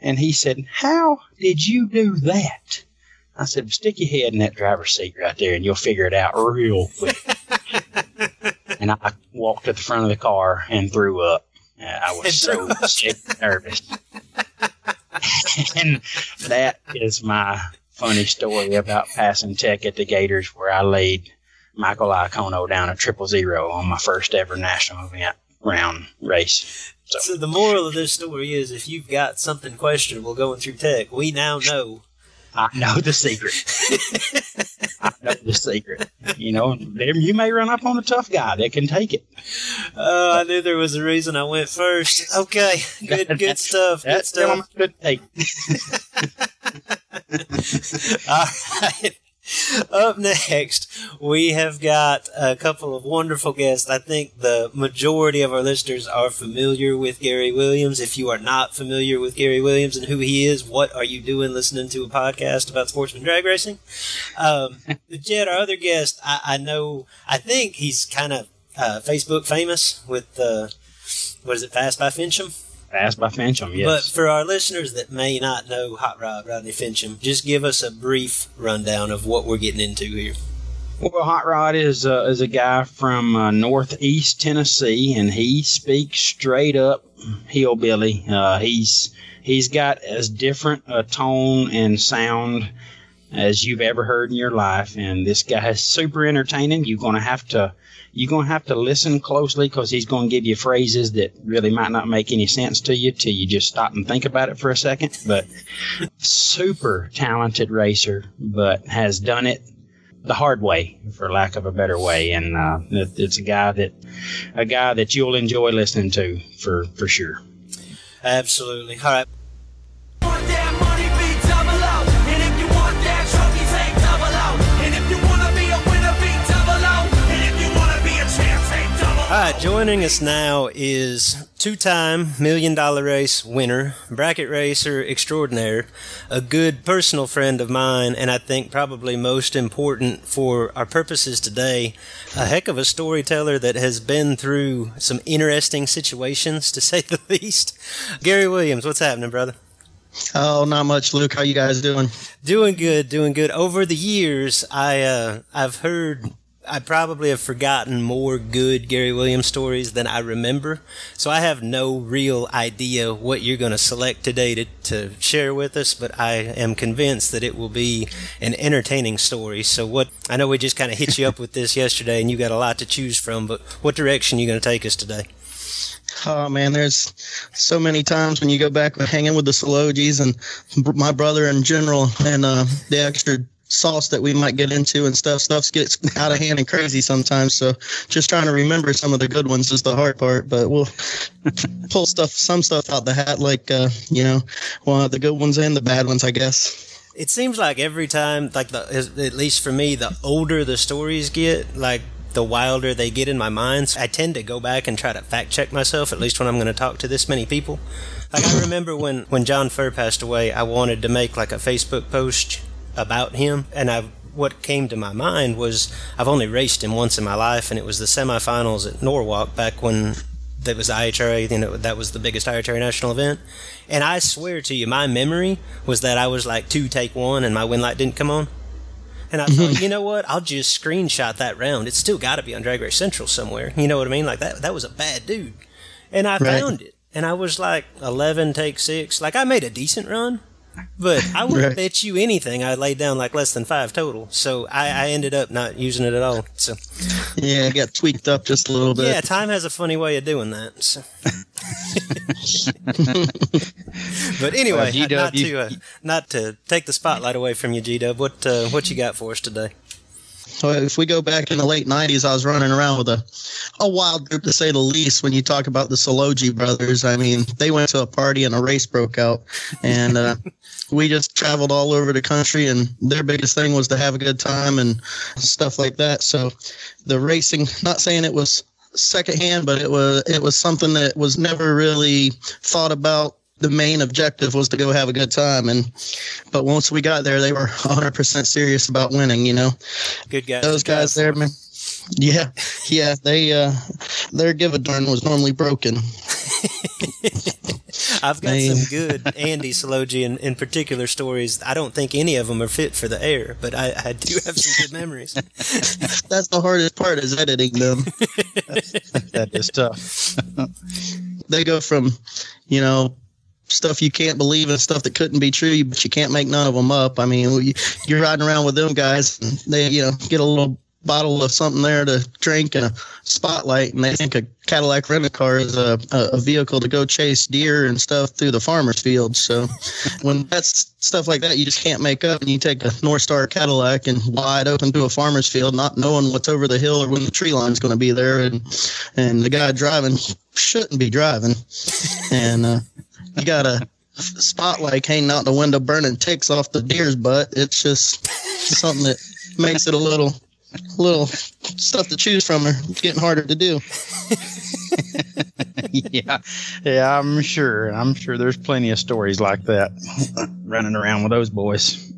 and he said, How did you do that? I said, Stick your head in that driver's seat right there and you'll figure it out real quick. and I walked to the front of the car and threw up. I was so sick nervous. and that is my funny story about passing tech at the Gators, where I laid Michael Iacono down a triple zero on my first ever national event round race. So. so the moral of this story is, if you've got something questionable going through tech, we now know. I know the secret. I know the secret. You know, there, you may run up on a tough guy that can take it. Oh, I knew there was a reason I went first. Okay, good, good stuff. Good stuff. All right. Up next, we have got a couple of wonderful guests. I think the majority of our listeners are familiar with Gary Williams. If you are not familiar with Gary Williams and who he is, what are you doing listening to a podcast about sportsman drag racing? Um, Jed, our other guest, I, I know, I think he's kind of uh, Facebook famous with, uh, what is it, Fast by Finchum? Fast by Finchum, yes. But for our listeners that may not know Hot Rod Rodney Finchum, just give us a brief rundown of what we're getting into here. Well, Hot Rod is uh, is a guy from uh, Northeast Tennessee, and he speaks straight up hillbilly. Uh, he's he's got as different a tone and sound as you've ever heard in your life, and this guy is super entertaining. You're gonna have to you're gonna have to listen closely because he's gonna give you phrases that really might not make any sense to you till you just stop and think about it for a second. But super talented racer, but has done it the hard way, for lack of a better way. And uh, it, it's a guy that a guy that you'll enjoy listening to for for sure. Absolutely. All right. All right, joining us now is two-time million dollar race winner, bracket racer extraordinaire, a good personal friend of mine, and I think probably most important for our purposes today, a heck of a storyteller that has been through some interesting situations, to say the least. Gary Williams, what's happening, brother? Oh, not much, Luke. How you guys doing? Doing good, doing good. Over the years, I uh, I've heard. I probably have forgotten more good Gary Williams stories than I remember. So I have no real idea what you're going to select today to, to share with us, but I am convinced that it will be an entertaining story. So what, I know we just kind of hit you up with this yesterday and you got a lot to choose from, but what direction are you going to take us today? Oh man, there's so many times when you go back hanging with the Sologis and my brother in general, and uh, the extra sauce that we might get into and stuff. Stuff gets out of hand and crazy sometimes. So just trying to remember some of the good ones is the hard part. But we'll pull stuff, some stuff out the hat, like uh, you know, well, the good ones and the bad ones, I guess. It seems like every time, like the, at least for me, the older the stories get, like the wilder they get in my mind. So I tend to go back and try to fact check myself, at least when I'm going to talk to this many people. Like I remember when when John Furr passed away, I wanted to make like a Facebook post about him, and I what came to my mind was I've only raced him once in my life, and it was the semifinals at Norwalk back when that was IHRA, you know, that was the biggest IHRA national event. And I swear to you, my memory was that I was like two take one and my win light didn't come on. And I thought, you know what? I'll just screenshot that round. It's still got to be on Drag Race Central somewhere. You know what I mean? Like that. That was a bad dude. And I Right. found it. And I was like eleven take six. Like I made a decent run, but I wouldn't Right. bet you anything. I laid down like less than five total. So I, I ended up not using it at all. So Yeah, it got tweaked up just a little bit. yeah, time has a funny way of doing that. So. but anyway, Uh, G-Dub, not to uh, not to take the spotlight away from you, G Dub. What uh, what you got for us today? So if we go back in the late '90s, I was running around with a a wild group to say the least. When you talk about the Sologi brothers, I mean, they went to a party and a race broke out, and uh, we just traveled all over the country. And their biggest thing was to have a good time and stuff like that. So the racing, not saying it was secondhand, but it was it was something that was never really thought about. The main objective was to go have a good time, and but once we got there, they were 100% serious about winning. You know Good guys. those guys there, man. Yeah, yeah, they uh, their give a darn was normally broken. I've got Man. some good Andy Salogi in, in particular stories. I don't think any of them are fit for the air, but I, I do have some good memories. That's the hardest part is editing them. That is tough. they go from, you know, stuff you can't believe and stuff that couldn't be true, but you can't make none of them up. I mean, you- you're riding around with them guys, and they, you know, get a little bottle of something there to drink and a spotlight, and they think a Cadillac rental car is a, a, vehicle to go chase deer and stuff through the farmers' fields. So when that's stuff like that, you just can't make up, and you take a North Star Cadillac and wide open to a farmer's field, not knowing what's over the hill or when the tree line's going to be there, and and the guy driving shouldn't be driving, and uh, you got a spotlight hanging out the window burning ticks off the deer's butt. It's just something that makes it a little little stuff to choose from. Or it's getting harder to do. yeah, yeah, I'm sure. I'm sure there's plenty of stories like that running around with those boys.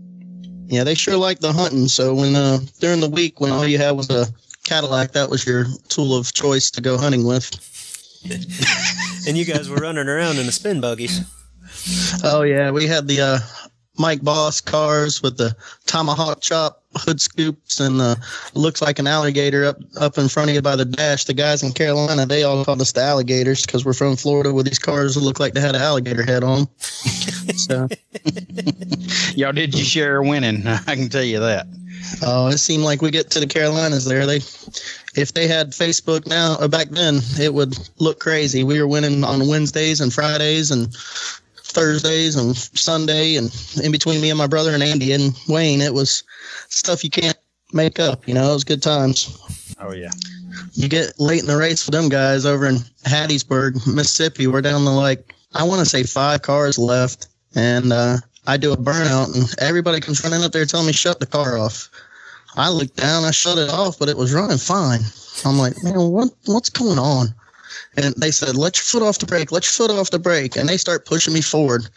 Yeah, they sure like the hunting. So when uh, during the week when all you had was a Cadillac, that was your tool of choice to go hunting with. And you guys were running around in the spin buggies. Oh yeah, we had the uh, Mike Boss cars with the tomahawk chop hood scoops and uh, looks like an alligator up up in front of you by the dash. The guys in Carolina, they all called us the alligators because we're from Florida with these cars that look like they had an alligator head on. so, Y'all did you share of winning. I can tell you that. oh, it seemed like we get to the Carolinas there. They, if they had Facebook now or back then, it would look crazy. We were winning on Wednesdays and Fridays and Thursdays and Sunday, and in between me and my brother and Andy and Wayne, it was stuff you can't make up. You know, it was good times. Oh yeah. you get late in the race for them guys over in Hattiesburg, Mississippi. We're down to like I want to say five cars left, and uh, I do a burnout, and everybody comes running up there telling me shut the car off. I look down, I shut it off, but it was running fine. I'm like, man, what what's going on? And they said, let your foot off the brake, let your foot off the brake, and they start pushing me forward.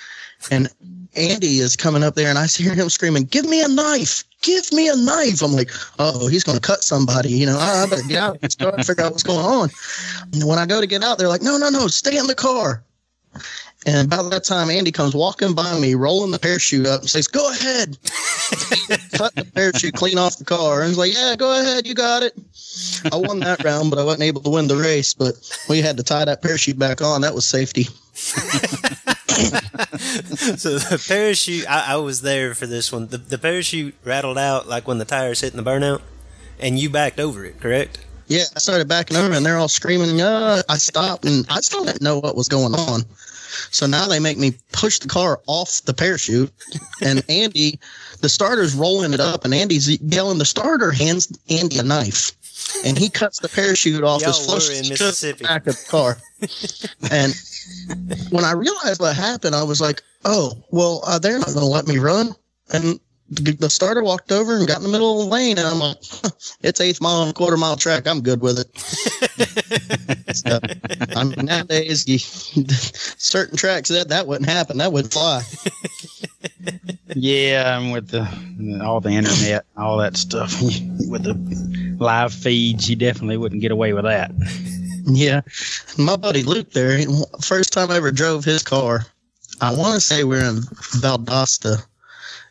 And Andy is coming up there, and I hear him screaming, "Give me a knife! Give me a knife!" I'm like, "Oh, he's going to cut somebody!" You know, I better get out and start figure out what's going on. And when I go to get out, they're like, "No, no, no, stay in the car." And by that time, Andy comes walking by me, rolling the parachute up, and says, "Go ahead." Cut the parachute clean off the car, and he's like, "Yeah, go ahead, you got it." I won that round, but I wasn't able to win the race. But we had to tie that parachute back on. That was safety. so the parachute, I, I was there for this one. The, the parachute rattled out like when the tires hit in the burnout, and you backed over it, correct? Yeah, I started backing over, and they're all screaming. Uh, I stopped, and I still didn't know what was going on. So now they make me push the car off the parachute, and Andy, the starter's rolling it up, and Andy's yelling. The starter hands Andy a knife, and he cuts the parachute off Y'all as flush in as he could Mississippi. back of the car. and when I realized what happened, I was like, "Oh, well, uh, they're not going to let me run." And the the starter walked over and got in the middle of the lane, and I'm like, "It's eighth mile and quarter mile track. I'm good with it." so, I mean, nowadays, you, certain tracks that that wouldn't happen. That would fly. Yeah, and with the all the internet, all that stuff, with the live feeds, you definitely wouldn't get away with that. Yeah, my buddy Luke there. First time I ever drove his car, I want to say we're in Valdosta,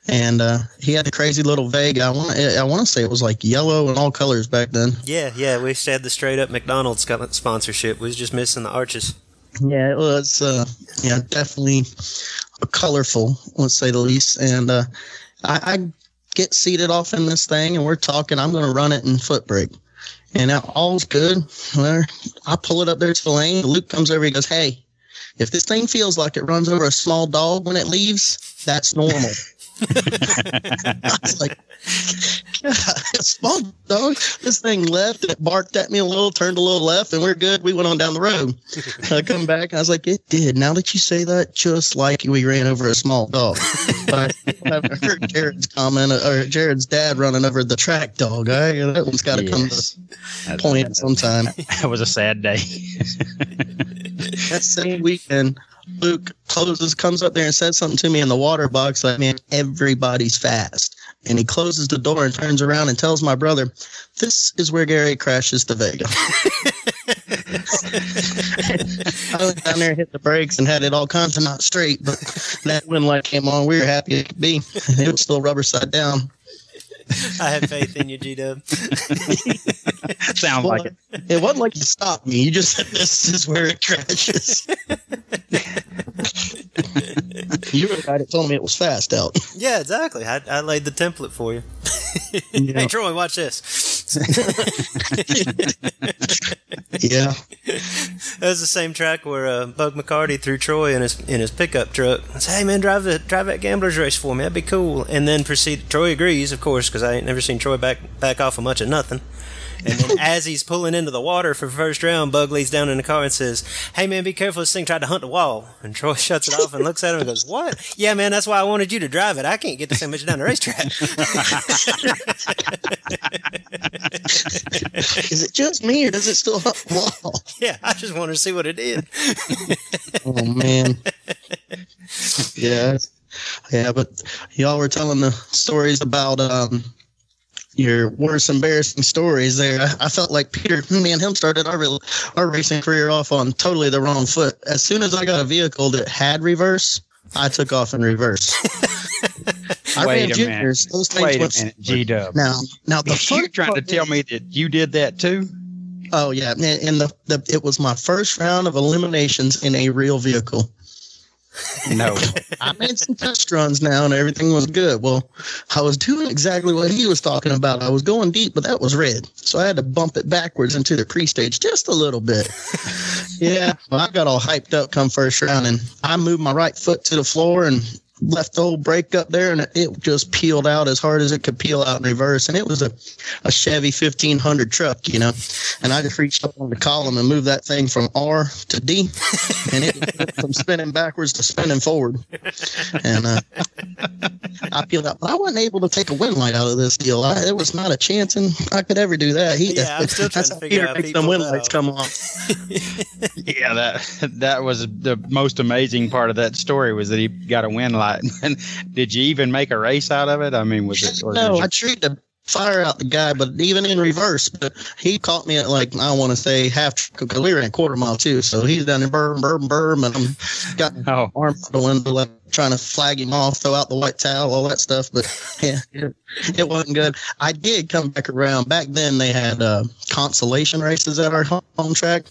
and uh, he had a crazy little Vega. I want I want to say it was like yellow and all colors back then. Yeah, yeah. We used to have the straight up McDonald's sponsorship. We was just missing the arches. Yeah, it was uh, yeah definitely colorful, let's say the least. And uh, I, I get seated off in this thing, and we're talking. I'm going to run it in foot brake, and all's good. Well, I pull it up there to the lane. Luke comes over. He goes, "Hey, if this thing feels like it runs over a small dog when it leaves, that's normal." I was like, small dog. This thing left and it barked at me a little, turned a little left, and we're good. We went on down the road. I come back, I was like, it did. Now that you say that, just like we ran over a small dog. But I haven't heard Jared's comment or Jared's dad running over the track dog. I, that one's got to come Yes. to point sometime. That was a sad day. That same weekend, Luke closes, comes up there and says something to me in the water box like, man, everybody's fast. And he closes the door and turns around and tells my brother, this is where Gary crashes the Vega. I went down there, hit the brakes, and had it all kinds of not straight. But that wind light came on. We were happy it could be. It was still rubber side down. I have faith in you, G Dub. Sounds like it. It wasn't like you stopped me. You just said this is where it crashes. you were the guy that told me it was fast out. Yeah, exactly. I, I laid the template for you. Yeah. Hey, Troy, watch this. Yeah. That was the same track where uh, Bug McCarty threw Troy in his in his pickup truck. I said, "Hey man, drive the drive that gamblers race for me. That'd be cool." And then proceed. Troy agrees, of course, because I ain't never seen Troy back back off of much of nothing. And then as he's pulling into the water for first round, Bug leads down in the car and says, "Hey man, be careful! This thing tried to hunt the wall." And Troy shuts it off and looks at him and goes, "What? Yeah, man, that's why I wanted you to drive it. I can't get this image down the racetrack." Is it just me or does it still hunt the wall? yeah, I just wanted to see what it did. Oh man. Yeah. Yeah, but y'all were telling the stories about um your worst embarrassing stories there. I, I felt like Peter, me and him started our real, our racing career off on totally the wrong foot. As soon as I got a vehicle that had reverse, I took off in reverse. I Wait ran a juniors. minute. Those things Wait a minute, G Dub. Now, now the You're fun trying to tell me that you did that too? Oh yeah, and and the, the it was my first round of eliminations in a real vehicle. No. I made some test runs now, and everything was good. Well, I was doing exactly what he was talking about. I was going deep, but that was red, so I had to bump it backwards into the pre-stage just a little bit. yeah, well, I got all hyped up come first round, and I moved my right foot to the floor and left the old brake up there, and it just peeled out as hard as it could peel out in reverse. And it was a, a Chevy 1500 truck, you know. And I just reached up on the column and moved that thing from R to D, and it went from spinning backwards to spinning forward. And uh, I peeled out, but I wasn't able to take a wind light out of this deal. I, there was not a chance, and I could ever do that. He, Yeah, I'm still trying that's to how figure Peter out makes people them wind that lights come on. yeah, that that was the most amazing part of that story was that he got a win light. And did you even make a race out of it? I mean, was it? No, I tried to fire out the guy, but even in reverse, but he caught me at like I want to say half because we were in a quarter mile too. So he's down there, burm, burm, burm, and I'm got my oh, arm out the window, like trying to flag him off, throw out the white towel, all that stuff. But yeah, it, wasn't good. I did come back around. Back then, they had uh, consolation races at our home track,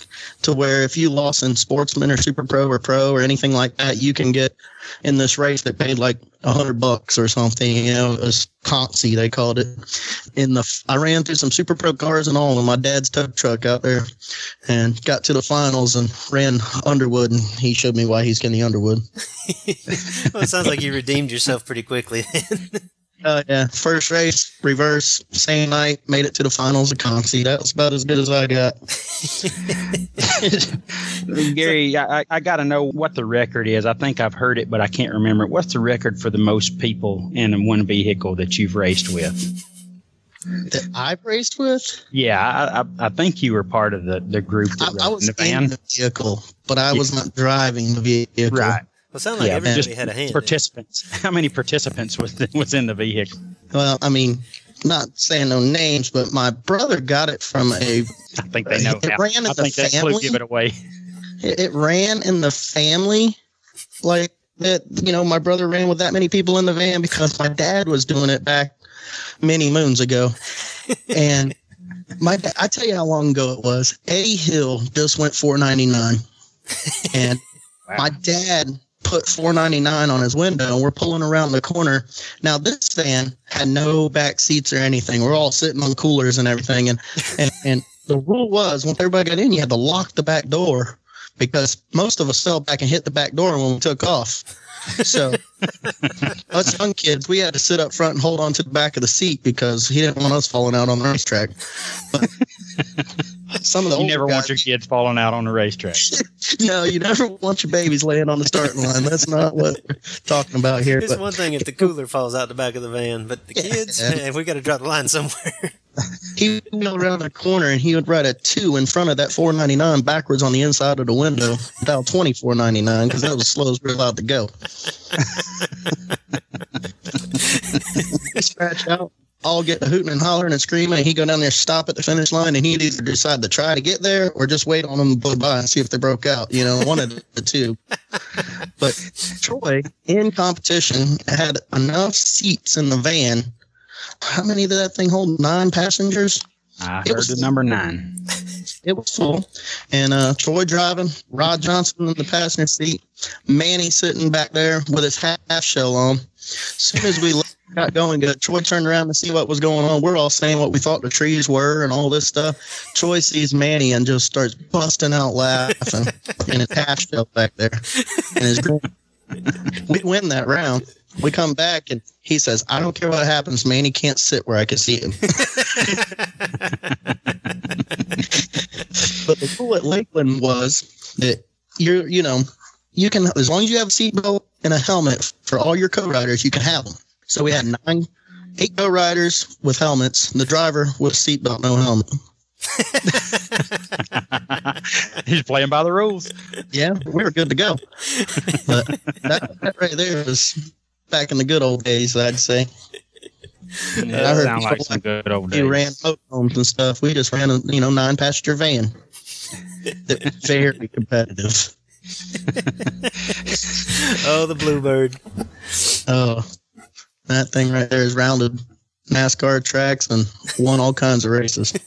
to where if you lost in Sportsman or Super Pro or Pro or anything like that, you can get in this race that paid like a hundred bucks or something. You know, it was Consi they called it. In the I ran through some Super Pro cars and all in my dad's tow truck out there, and got to the finals and ran Underwood, and he showed me why he's getting Underwood. well, it sounds like you redeemed yourself pretty quickly. Uh, yeah, first race, reverse, same night, made it to the finals of Consi. That was about as good as I got. Gary, I, I got to know what the record is. I think I've heard it, but I can't remember it. What's the record for the most people in one vehicle that you've raced with? That I've raced with, Yeah, I, I, I think you were part of the, the group I, that I was in the van. in the vehicle, but I was not driving the vehicle. right. Well, it sounded like Yeah, everybody just had a hand. in. Participants. How many participants was was in the vehicle? Well, I mean, not saying no names, but my brother got it from a. I think they know. It now. ran in I the think that clue family. give it away. It, it ran in the family, like that. You know, my brother ran with that many people in the van because my dad was doing it back many moons ago, and my I tell you how long ago it was. Eddie Hill just went four ninety nine, and my dad put 499 on his window and we're pulling around the corner. Now this van had no back seats or anything. We're all sitting on coolers and everything and and, and the rule was once everybody got in you had to lock the back door because most of us fell back and hit the back door when we took off. So us young kids we had to sit up front and hold on to the back of the seat because he didn't want us falling out on the racetrack. But some of the You older never want your kids falling out on the racetrack. no, you never want your babies laying on the starting line. That's not what we're talking about here. It's But one thing if the cooler falls out the back of the van, but the Yeah. kids, man, we got to draw the line somewhere. he would go around the corner and he would write a two in front of that 499 backwards on the inside of the window, dial 2499 because that was as slow as we're allowed to go. scratch out, all get the hooting and hollering and screaming, and he go down there, stop at the finish line, and he'd either decide to try to get there or just wait on them to blow by and see if they broke out. You know, one of the two. But Troy in competition had enough seats in the van. How many did that thing hold? Nine passengers. I It heard was- the number nine. It was full, and uh, Troy driving, Rod Johnson in the passenger seat, Manny sitting back there with his half shell on. As soon as we got going, good, Troy turned around to see what was going on. We're all saying what we thought the trees were and all this stuff. Troy sees Manny and just starts busting out laughing in his half shell back there. And his we win that round. We come back and he says, "I don't care what happens, Manny can't sit where I can see him." But the rule at Lakeland was that you're, you know, you can as long as you have a seatbelt and a helmet for all your co-riders, you can have them. So we had nine, eight co-riders with helmets, and the driver with a seatbelt, no helmet. He's playing by the rules. Yeah, we were good to go. But that, that right there was back in the good old days, I'd say. Yeah, I heard sound like people some good old We days. ran motorhomes and stuff. We just ran a you know nine passenger van. That was very competitive. oh, the bluebird. Oh, That thing right there is rounded NASCAR tracks and won all kinds of races.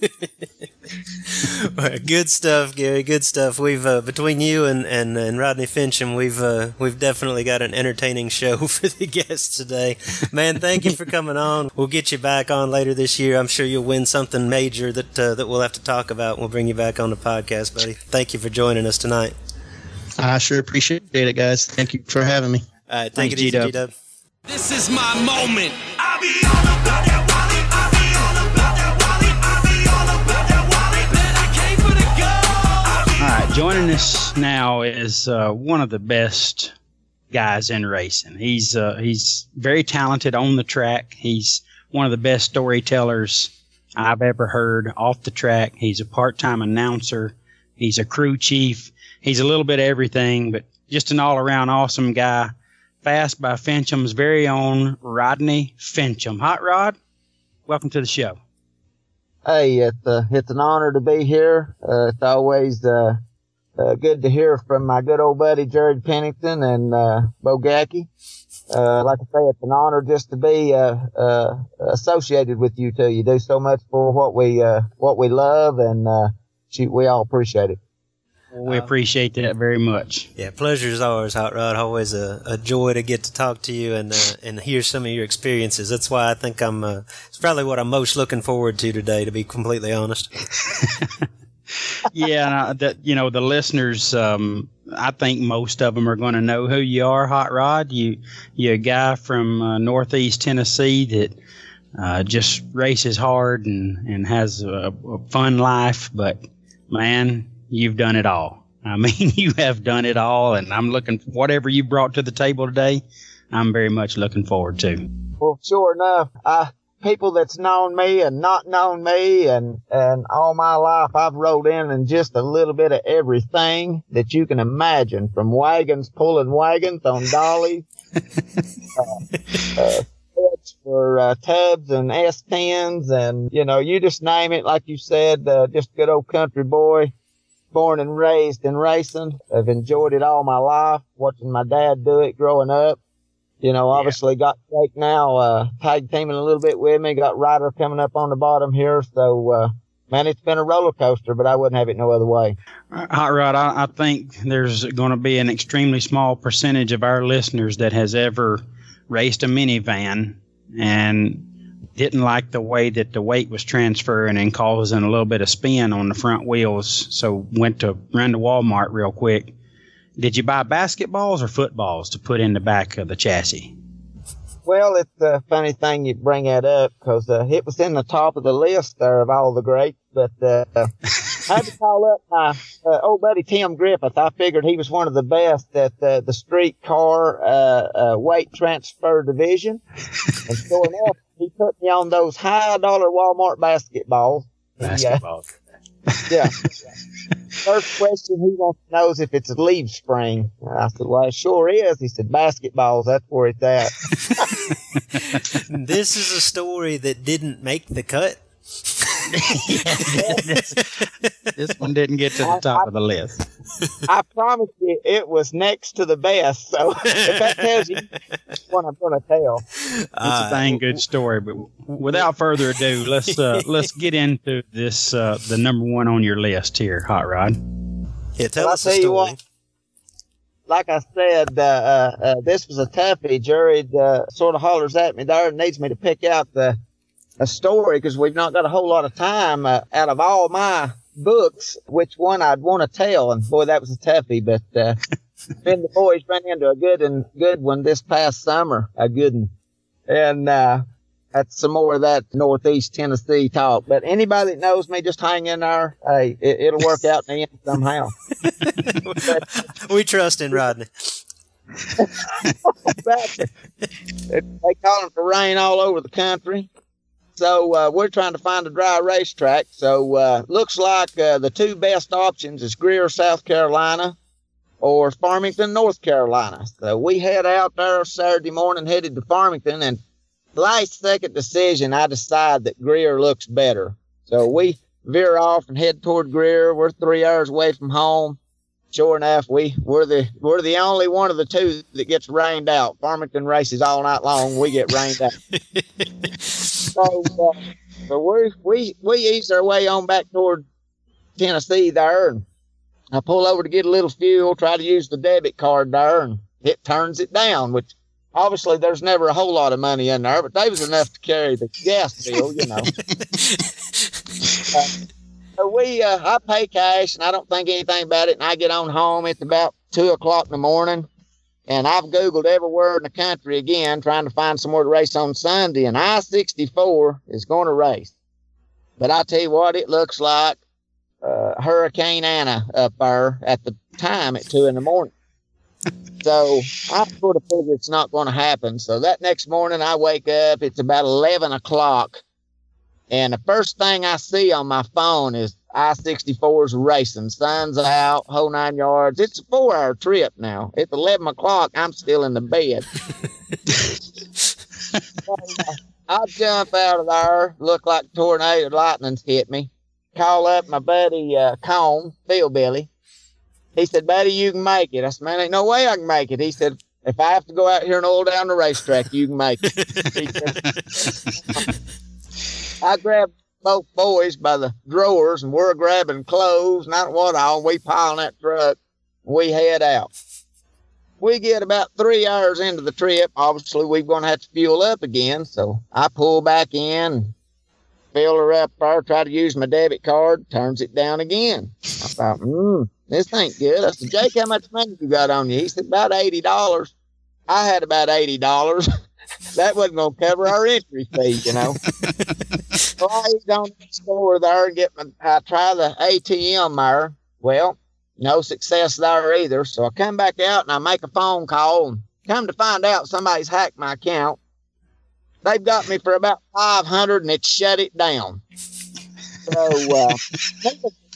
good stuff, Gary. Good stuff. We've uh, between you and, and, and Rodney Finchum, we've uh, we've definitely got an entertaining show for the guests today. Man, thank you for coming on. We'll get you back on later this year. I'm sure you'll win something major that uh, that we'll have to talk about. We'll bring you back on the podcast, buddy. Thank you for joining us tonight. I sure appreciate it, guys. Thank you for having me. All right, take Thanks, it easy, G-Dub. This is my moment. I'll be all about that Wally. I'll be all about that Wally. I'll be all about that Wally. Man, I came for the gold. All right, joining us now is uh, one of the best guys in racing. He's uh, he's very talented on the track. He's one of the best storytellers I've ever heard off the track. He's a part-time announcer. He's a crew chief. He's a little bit of everything, but just an all-around awesome guy fast by Finchum's very own Rodney Finchum. Hot Rod, welcome to the show. Hey, it's, uh, it's an honor to be here. Uh, it's always uh, uh good to hear from my good old buddy Jared Pennington and uh, Bogacki. Uh, like I say, it's an honor just to be associated with you two. You do so much for what we what we love, and we all appreciate it. We uh, appreciate that very much. Yeah, pleasure is ours, Hot Rod. Always a, a joy to get to talk to you and uh, and hear some of your experiences. That's why I think I'm. Uh, it's probably what I'm most looking forward to today, to be completely honest. yeah, that you know the listeners. Um, I think most of them are going to know who you are, Hot Rod. You you're a guy from uh, Northeast Tennessee that. Uh, just races hard and, and has a, a fun life, but man, you've done it all. I mean, you have done it all, and I'm looking whatever you brought to the table today. I'm very much looking forward to. Well, sure enough, I people that's known me and not known me and and all my life I've rode in and just a little bit of everything that you can imagine from wagons pulling wagons on dollies uh, uh, for uh, tubs and S10s and you know you just name it like you said uh, just good old country boy born and raised in racing. I've enjoyed it all my life, watching my dad do it growing up. You know, obviously yeah. got Jake now, uh, tag teaming a little bit with me, got Ryder coming up on the bottom here. So, uh, man, it's been a roller coaster, but I wouldn't have it no other way. Hot Rod, I, I think there's going to be an extremely small percentage of our listeners that has ever raced a minivan and didn't like the way that the weight was transferring and causing a little bit of spin on the front wheels. So went to run to Walmart real quick. Did you buy basketballs or footballs to put in the back of the chassis? Well, it's a funny thing you bring that up because uh, it was in the top of the list there of all the greats. But uh, I had to call up my uh, old buddy Tim Griffith. I figured he was one of the best at the, the street car uh, uh, weight transfer division. And sure enough, he put me on those high dollar Walmart basketballs. Basketballs. Yeah. yeah. First question he wants to know is if it's a leaf spring. I said, well, it sure is. He said, basketballs, that's where it's at. this is a story that didn't make the cut this, this, one didn't get to the top I, of the list. I promise you, it was next to the best. So if that tells you what I'm going to tell, it's uh, a dang good story. But without further ado, let's uh, let's get into this. Uh, the number one on your list here, Hot Rod. Yeah, tell well, us the story. What, like I said, uh, uh, uh, this was a toughie. Jared sort of hollers at me there and needs me to pick out the a story because we've not got a whole lot of time uh, out of all my books, which one I'd want to tell. And boy, that was a toughie, but, uh, then the boys ran into a good and good one this past summer, a good one. And, uh, that's some more of that Northeast Tennessee talk. But anybody that knows me, just hang in there. Hey, it, will work out in the end somehow. we trust in Rodney. they calling for rain all over the country. So uh, we're trying to find a dry racetrack. So uh, looks like uh, the two best options is Greer, South Carolina, or Farmington, North Carolina. So we head out there Saturday morning, headed to Farmington, and last second decision, I decide that Greer looks better. So we veer off and head toward Greer. We're three hours away from home. Sure enough, we we're the we're the only one of the two that gets rained out. Farmington races all night long. We get rained out. so, uh, so we we we ease our way on back toward Tennessee there, and I pull over to get a little fuel. Try to use the debit card there, and it turns it down. Which obviously there's never a whole lot of money in there, but there was enough to carry the gas bill, you know. Uh, so we uh, I pay cash and I don't think anything about it. And I get on home. at about two o'clock in the morning, and I've googled everywhere in the country again, trying to find somewhere to race on Sunday. And I sixty four is going to race, but I tell you what, it looks like uh, Hurricane Anna up there at the time at two in the morning. So I sort of figure it's not going to happen. So that next morning I wake up. It's about eleven o'clock and the first thing I see on my phone is I 64's racing, sun's out, whole nine yards. It's a four hour trip now. It's 11 o'clock. I'm still in the bed. I jump out of there, look like tornado lightning's hit me. Call up my buddy uh, Cone, Phil Billy. He said, Buddy, you can make it. I said, Man, ain't no way I can make it. He said, If I have to go out here and oil down the racetrack, you can make it. I grabbed both boys by the drawers and we're grabbing clothes, not what all. We pile in that truck. We head out. We get about three hours into the trip. Obviously, we're going to have to fuel up again. So I pull back in, fill her up there, try to use my debit card, turns it down again. I thought, hmm, this ain't good. I said, Jake, how much money you got on you? He said, about $80. I had about $80. that wasn't going to cover our entry fee, you know. I go to store there get my, I try the ATM there. Well, no success there either. So I come back out and I make a phone call and come to find out somebody's hacked my account. They've got me for about 500 and it shut it down. So, uh,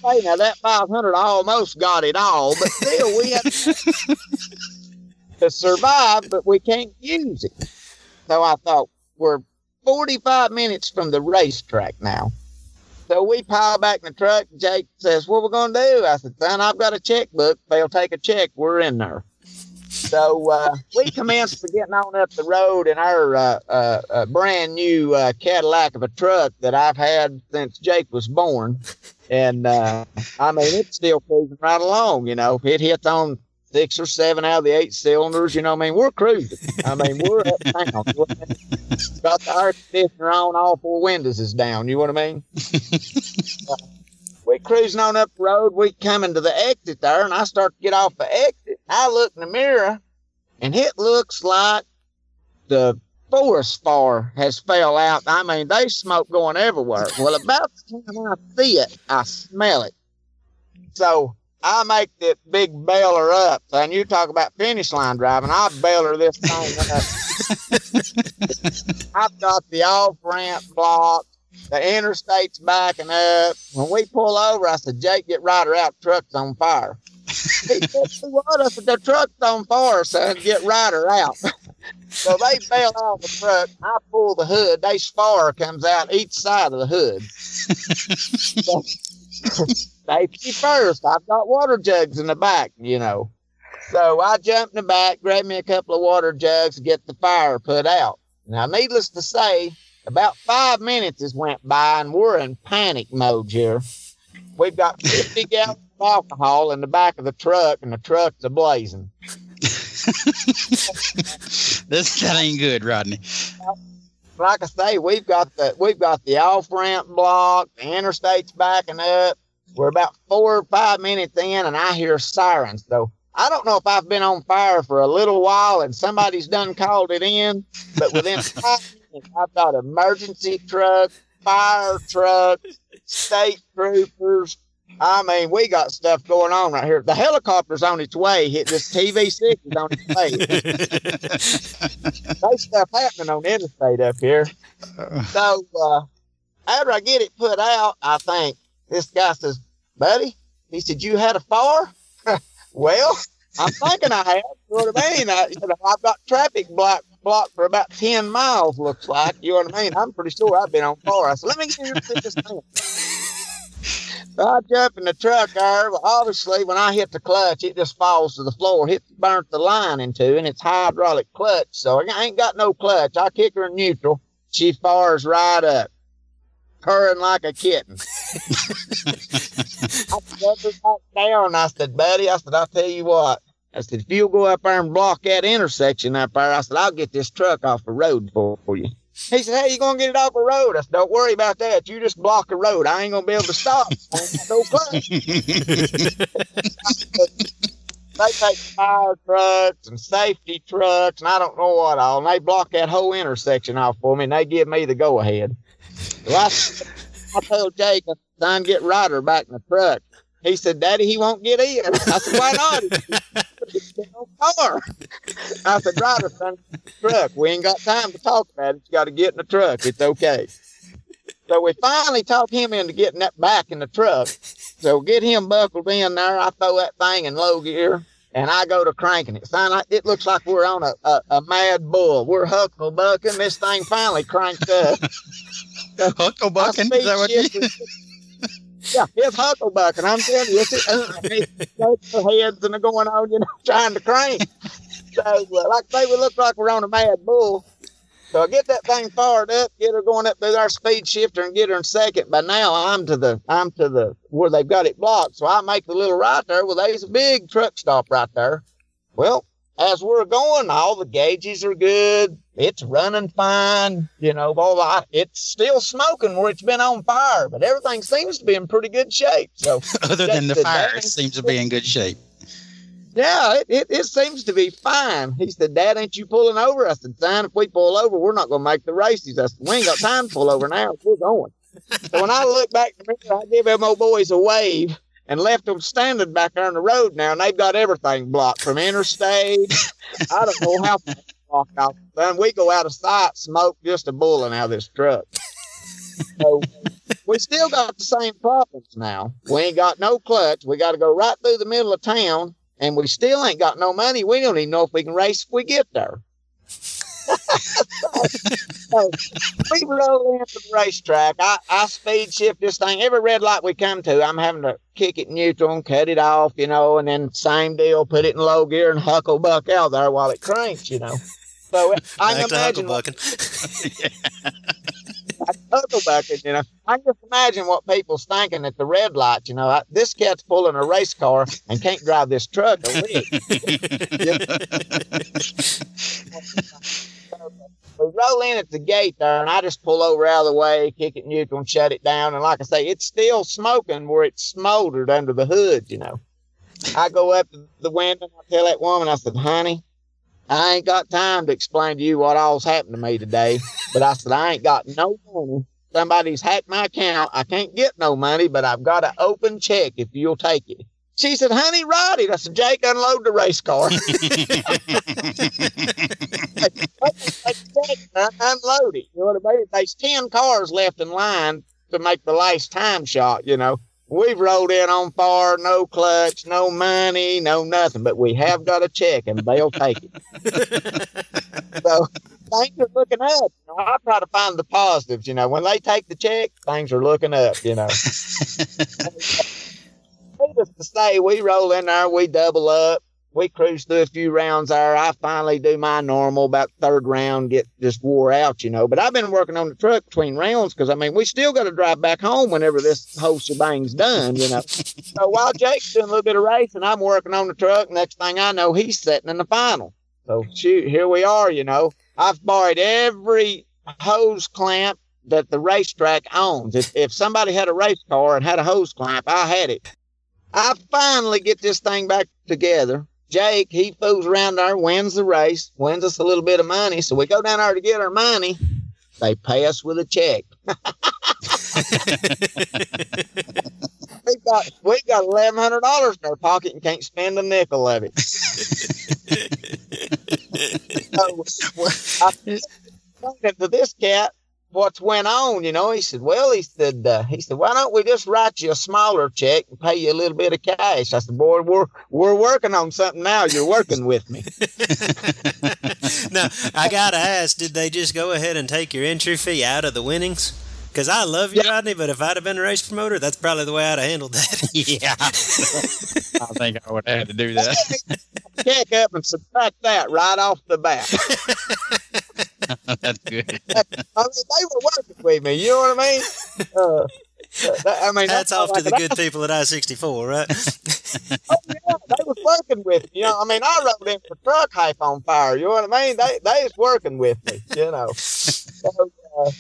say now that 500 almost got it all, but still we have to survive, but we can't use it. So I thought, we're 45 minutes from the racetrack now. So we pile back in the truck. Jake says, What we going to do? I said, Son, I've got a checkbook. They'll take a check, we're in there. So uh, we commenced to getting on up the road in our uh, uh, uh brand new uh, Cadillac of a truck that I've had since Jake was born. And uh, I mean, it's still cruising right along. You know, it hits on six or seven out of the eight cylinders. You know, what I mean, we're cruising. I mean, we're uptown. Got the air conditioner on, all four windows is down. You know what I mean? we cruising on up the road. We coming to the exit there, and I start to get off the exit. I look in the mirror, and it looks like the forest fire has fell out. I mean, they smoke going everywhere. Well, about the time I see it, I smell it. So I make that big bailer up. And you talk about finish line driving, I bailer this thing up. I've got the off ramp blocked. The interstate's backing up. When we pull over, I said, Jake, get Ryder out. Truck's on fire. he said, what? I said, the truck's on fire, son. Get Ryder out. so they bail out the truck. I pull the hood. They fire comes out each side of the hood. safety first. I've got water jugs in the back, you know. So I jumped in the back, grabbed me a couple of water jugs to get the fire put out. Now, needless to say, about five minutes has went by and we're in panic mode here. We've got 50 gallons of alcohol in the back of the truck and the truck's ablazing. this that ain't good, Rodney. Like I say, we've got the we've got the off ramp blocked, the interstate's backing up, we're about four or five minutes in, and I hear sirens. So I don't know if I've been on fire for a little while and somebody's done called it in, but within five minutes, I've got emergency trucks, fire trucks, state troopers. I mean, we got stuff going on right here. The helicopter's on its way. Hit this TV six is on its way. There's stuff happening on the interstate up here. So uh, after I get it put out, I think this guy says, buddy, he said, you had a fire? well, I'm thinking I have. You know what I mean? I, you know, I've got traffic block blocked for about 10 miles, looks like. You know what I mean? I'm pretty sure I've been on fire. I said, let me get you this thing. I jump in the truck there. Well, obviously, when I hit the clutch, it just falls to the floor, hit, burnt the line in two, and it's hydraulic clutch. So I ain't got no clutch. I kick her in neutral. She fires right up, purring like a kitten. I her back down. I said, buddy, I said, I'll tell you what. I said, if you'll go up there and block that intersection up there, I said, I'll get this truck off the road for, for you. He said, Hey, you gonna get it off the road? I said, Don't worry about that. You just block the road. I ain't gonna be able to stop. Got no clutch. they take fire trucks and safety trucks and I don't know what all, and they block that whole intersection off for me and they give me the go ahead. Well, I, I told Jake, son, get Ryder back in the truck. He said, Daddy, he won't get in. I said, Why not? car. I said, Ryder, son, truck. We ain't got time to talk about it. You got to get in the truck. It's okay. So we finally talked him into getting that back in the truck. So get him buckled in there. I throw that thing in low gear and I go to cranking it. It looks like we're on a, a, a mad bull. We're hucklebucking. This thing finally cranked up. hucklebucking? Is that what you yeah, it's hucklebucking. I'm telling you, it's uh, heads and they're going on, you know, trying to crank. So, uh, like they would look like we're on a mad bull. So I get that thing fired up, get her going up through our speed shifter and get her in second. But now I'm to the I'm to the where they've got it blocked. So I make the little right there. Well, there's a big truck stop right there. Well, as we're going, all the gauges are good. It's running fine. You know, boy, it's still smoking where it's been on fire, but everything seems to be in pretty good shape. So, other than the fire, it seems to be in good shape. Yeah, it, it, it, seems to be fine. He said, Dad, ain't you pulling over? I said, Son, if we pull over, we're not going to make the races. I said, We ain't got time to pull over now. We're going. So when I look back to me, I give them old boys a wave and left them standing back there on the road now, and they've got everything blocked from interstate. I don't know how blocked out. Then we go out of sight, smoke just a bulling out of this truck. So we still got the same problems now. We ain't got no clutch. We got to go right through the middle of town and we still ain't got no money. We don't even know if we can race if we get there. We roll into the racetrack. I, I speed shift this thing. Every red light we come to, I'm having to kick it neutral and cut it off, you know, and then same deal, put it in low gear and huckle buck out there while it cranks, you know. So I can imagine. Hucklebucking, you know. I just imagine what people's thinking at the red light. You know, I, this cat's pulling a race car and can't drive this truck. we roll in at the gate there, and I just pull over out of the way, kick it neutral, and shut it down. And like I say, it's still smoking where it's smoldered under the hood. You know, I go up to the window and I tell that woman, I said, "Honey." I ain't got time to explain to you what all's happened to me today. But I said, I ain't got no money. Somebody's hacked my account. I can't get no money, but I've got an open check if you'll take it. She said, honey, ride it. I said, Jake, unload the race car. unload it. You know what I mean? There's 10 cars left in line to make the last time shot, you know. We've rolled in on far, no clutch, no money, no nothing, but we have got a check and they'll take it. so things are looking up. You know, I try to find the positives. You know, when they take the check, things are looking up. You know, needless to say, we roll in there, we double up, we cruise through a few rounds there. I finally do my normal about third round, get just wore out, you know. But I've been working on the truck between rounds because I mean we still got to drive back home whenever this whole shebang's done, you know. so while Jake's doing a little bit of racing, I'm working on the truck. Next thing I know, he's sitting in the final. So shoot, here we are, you know. I've borrowed every hose clamp that the racetrack owns. If, if somebody had a race car and had a hose clamp, I had it. I finally get this thing back together Jake, he fools around there, wins the race, wins us a little bit of money. So we go down there to get our money. They pay us with a check. we got we got eleven hundred dollars in our pocket and can't spend a nickel of it. so, I, to this cat, what's went on, you know. He said, well, he said, uh, he said, why don't we just write you a smaller check and pay you a little bit of cash? I said, boy, we're we're working on something now. You're working with me. now, I gotta ask, did they just go ahead and take your entry fee out of the winnings? Because I love you, Rodney, but if I'd have been a race promoter, that's probably the way I'd have handled that. yeah. I think I would have had to do that. Check up and subtract that right off the bat. That's good. I mean, they were working with me. You know what I mean? Uh, I mean, Hats that's off to like the good people at I 64, right? Oh, yeah, they was working with me. You know, I mean, I rode in the truck half on fire. You know what I mean? They they was working with me. You know. So, uh,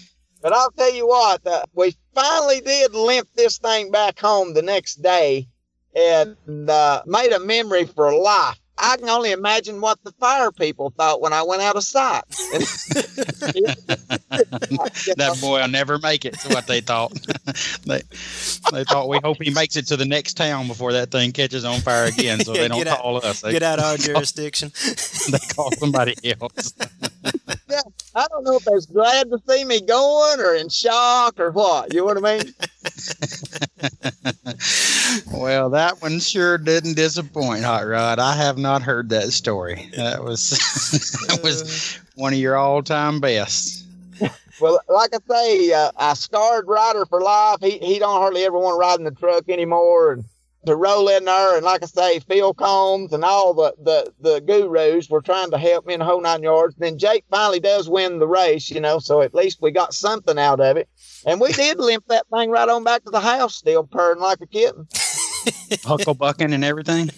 but I'll tell you what, uh, we finally did limp this thing back home the next day, and uh, made a memory for life. I can only imagine what the fire people thought when I went out of sight. that boy will never make it. Is what they thought. they they thought we hope he makes it to the next town before that thing catches on fire again, so Yeah, they don't get out- call us. They, Get out of our jurisdiction. they call somebody else. I don't know if they're glad to see me going or in shock or what. You know what I mean? well, that one sure didn't disappoint, Hot Rod. I have not heard that story. That was that was one of your all-time best. Well, like I say, uh, I scarred Ryder for life. He he don't hardly ever want to ride in the truck anymore, and to roll in there. And like I say, Phil Combs and all the the the gurus were trying to help me in the whole nine yards. Then Jake finally does win the race, you know. So at least we got something out of it, and we did limp that thing right on back to the house, still purring like a kitten. Hucklebucking and everything.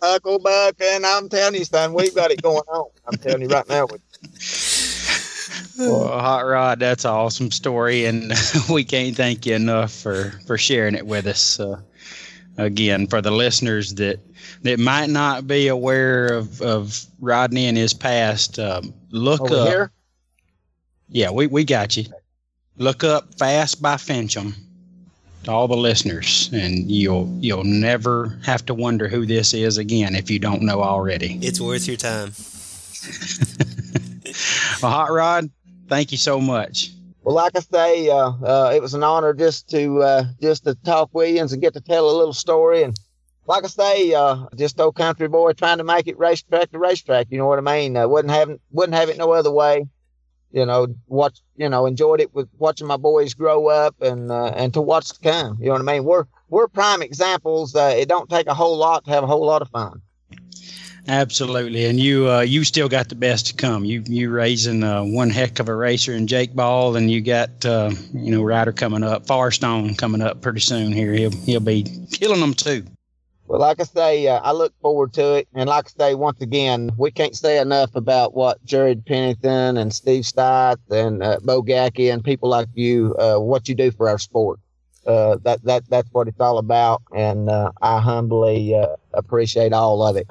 Hucklebuck, and I'm telling you, son, we've got it going on. I'm telling you right now. Well, Hot Rod, that's an awesome story, and we can't thank you enough for, for sharing it with us. Uh, again, for the listeners that that might not be aware of, of Rodney and his past, um, look Over up. here, Yeah, we, we got you. Look up "Fast" by Finchum to all the listeners, and you'll you'll never have to wonder who this is again if you don't know already. It's worth your time. Well, Hot Rod, thank you so much. Well, like I say, uh, uh, it was an honor just to uh, just to talk Williams and get to tell a little story. And like I say, uh, just old country boy trying to make it racetrack to racetrack. You know what I mean? Uh, wouldn't have wouldn't have it no other way. You know, watch. You know, enjoyed it with watching my boys grow up and uh, and to watch to come. You know what I mean? We're we're prime examples. Uh, it don't take a whole lot to have a whole lot of fun. Absolutely, and you uh, you still got the best to come. You you raising uh, one heck of a racer in Jake Ball, and you got uh, you know Ryder coming up, Firestone coming up pretty soon. Here he'll he'll be killing them too. Well, like I say, uh, I look forward to it. And like I say, once again, we can't say enough about what Jared Pennington and Steve Stite and uh, Bo Gacky and people like you, uh, what you do for our sport. That, that, that's what it's all about. And, I humbly, appreciate all of it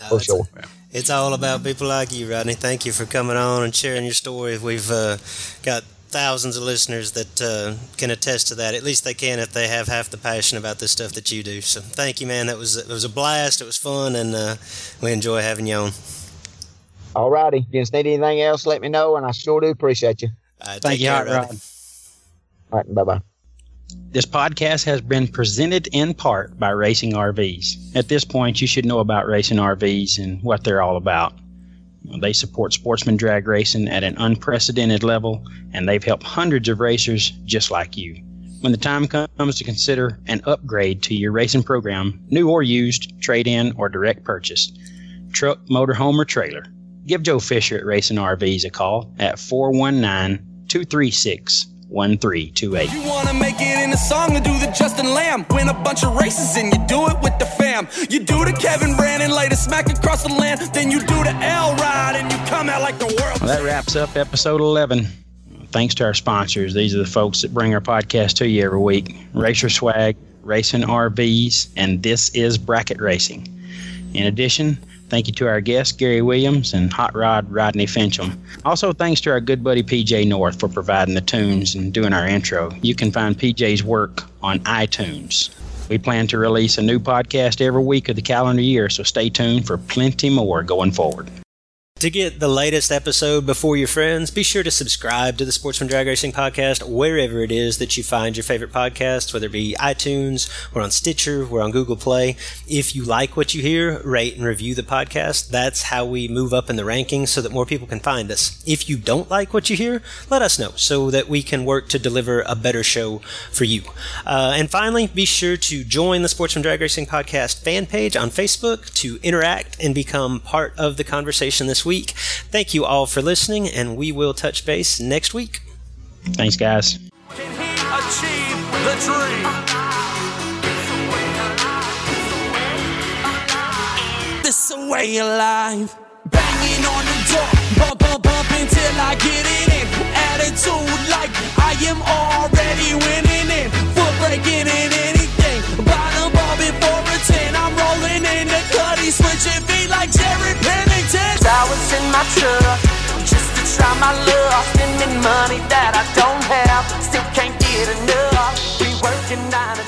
No, for it's, sure. it's all about people like you, Rodney. Thank you for coming on and sharing your story. We've uh, got thousands of listeners that uh, can attest to that. At least they can if they have half the passion about this stuff that you do. So thank you, man. That was it was a blast. It was fun, and uh, we enjoy having you on. All righty. If you need anything else, let me know. And I sure do appreciate you. All right, Thank you, care, Hot Rodney. Rod. All right. Bye bye. This podcast has been presented in part by Racing RVs. At this point, you should know about Racing RVs and what they're all about. They support sportsman drag racing at an unprecedented level, and they've helped hundreds of racers just like you. When the time comes to consider an upgrade to your racing program, new or used, trade in, or direct purchase, truck, motorhome, or trailer, give Joe Fisher at Racing RVs a call at 419 236 1328. You wanna make it in a song to do the Justin Lamb. Win a bunch of races and you do it with the fam. You do the Kevin Brandon, lay the smack across the land. Then you do the L ride and you come out like the world. Well, that wraps up episode 11. Thanks to our sponsors. These are the folks that bring our podcast to you every week Racer Swag, Racing RVs, and This is Bracket Racing. In addition, thank you to our guests, Gary Williams, and Hot Rod Rodney Finchum. Also, thanks to our good buddy PJ North for providing the tunes and doing our intro. You can find PJ's work on iTunes. We plan to release a new podcast every week of the calendar year, so stay tuned for plenty more going forward. To get the latest episode before your friends, be sure to subscribe to the Sportsman Drag Racing Podcast wherever it is that you find your favorite podcasts, whether it be iTunes, we're on Stitcher, we're on Google Play. If you like what you hear, rate and review the podcast. That's how we move up in the rankings so that more people can find us. If you don't like what you hear, let us know so that we can work to deliver a better show for you. Uh, and finally, be sure to join the Sportsman Drag Racing Podcast fan page on Facebook to interact and become part of the conversation this week week. Thank you all for listening, and we will touch base next week. Thanks, guys. Can he achieve the dream? This a way of life. Banging on the door, bump, bump, bump until I get it in. Attitude like I am already winning in. Foot breaking in anything. Bottom ball before a 10. I'm rolling in the cutty, switching feet like Jared Pennington. I was in my truck just to try my luck. Spending money that I don't have, still can't get enough. Be working nine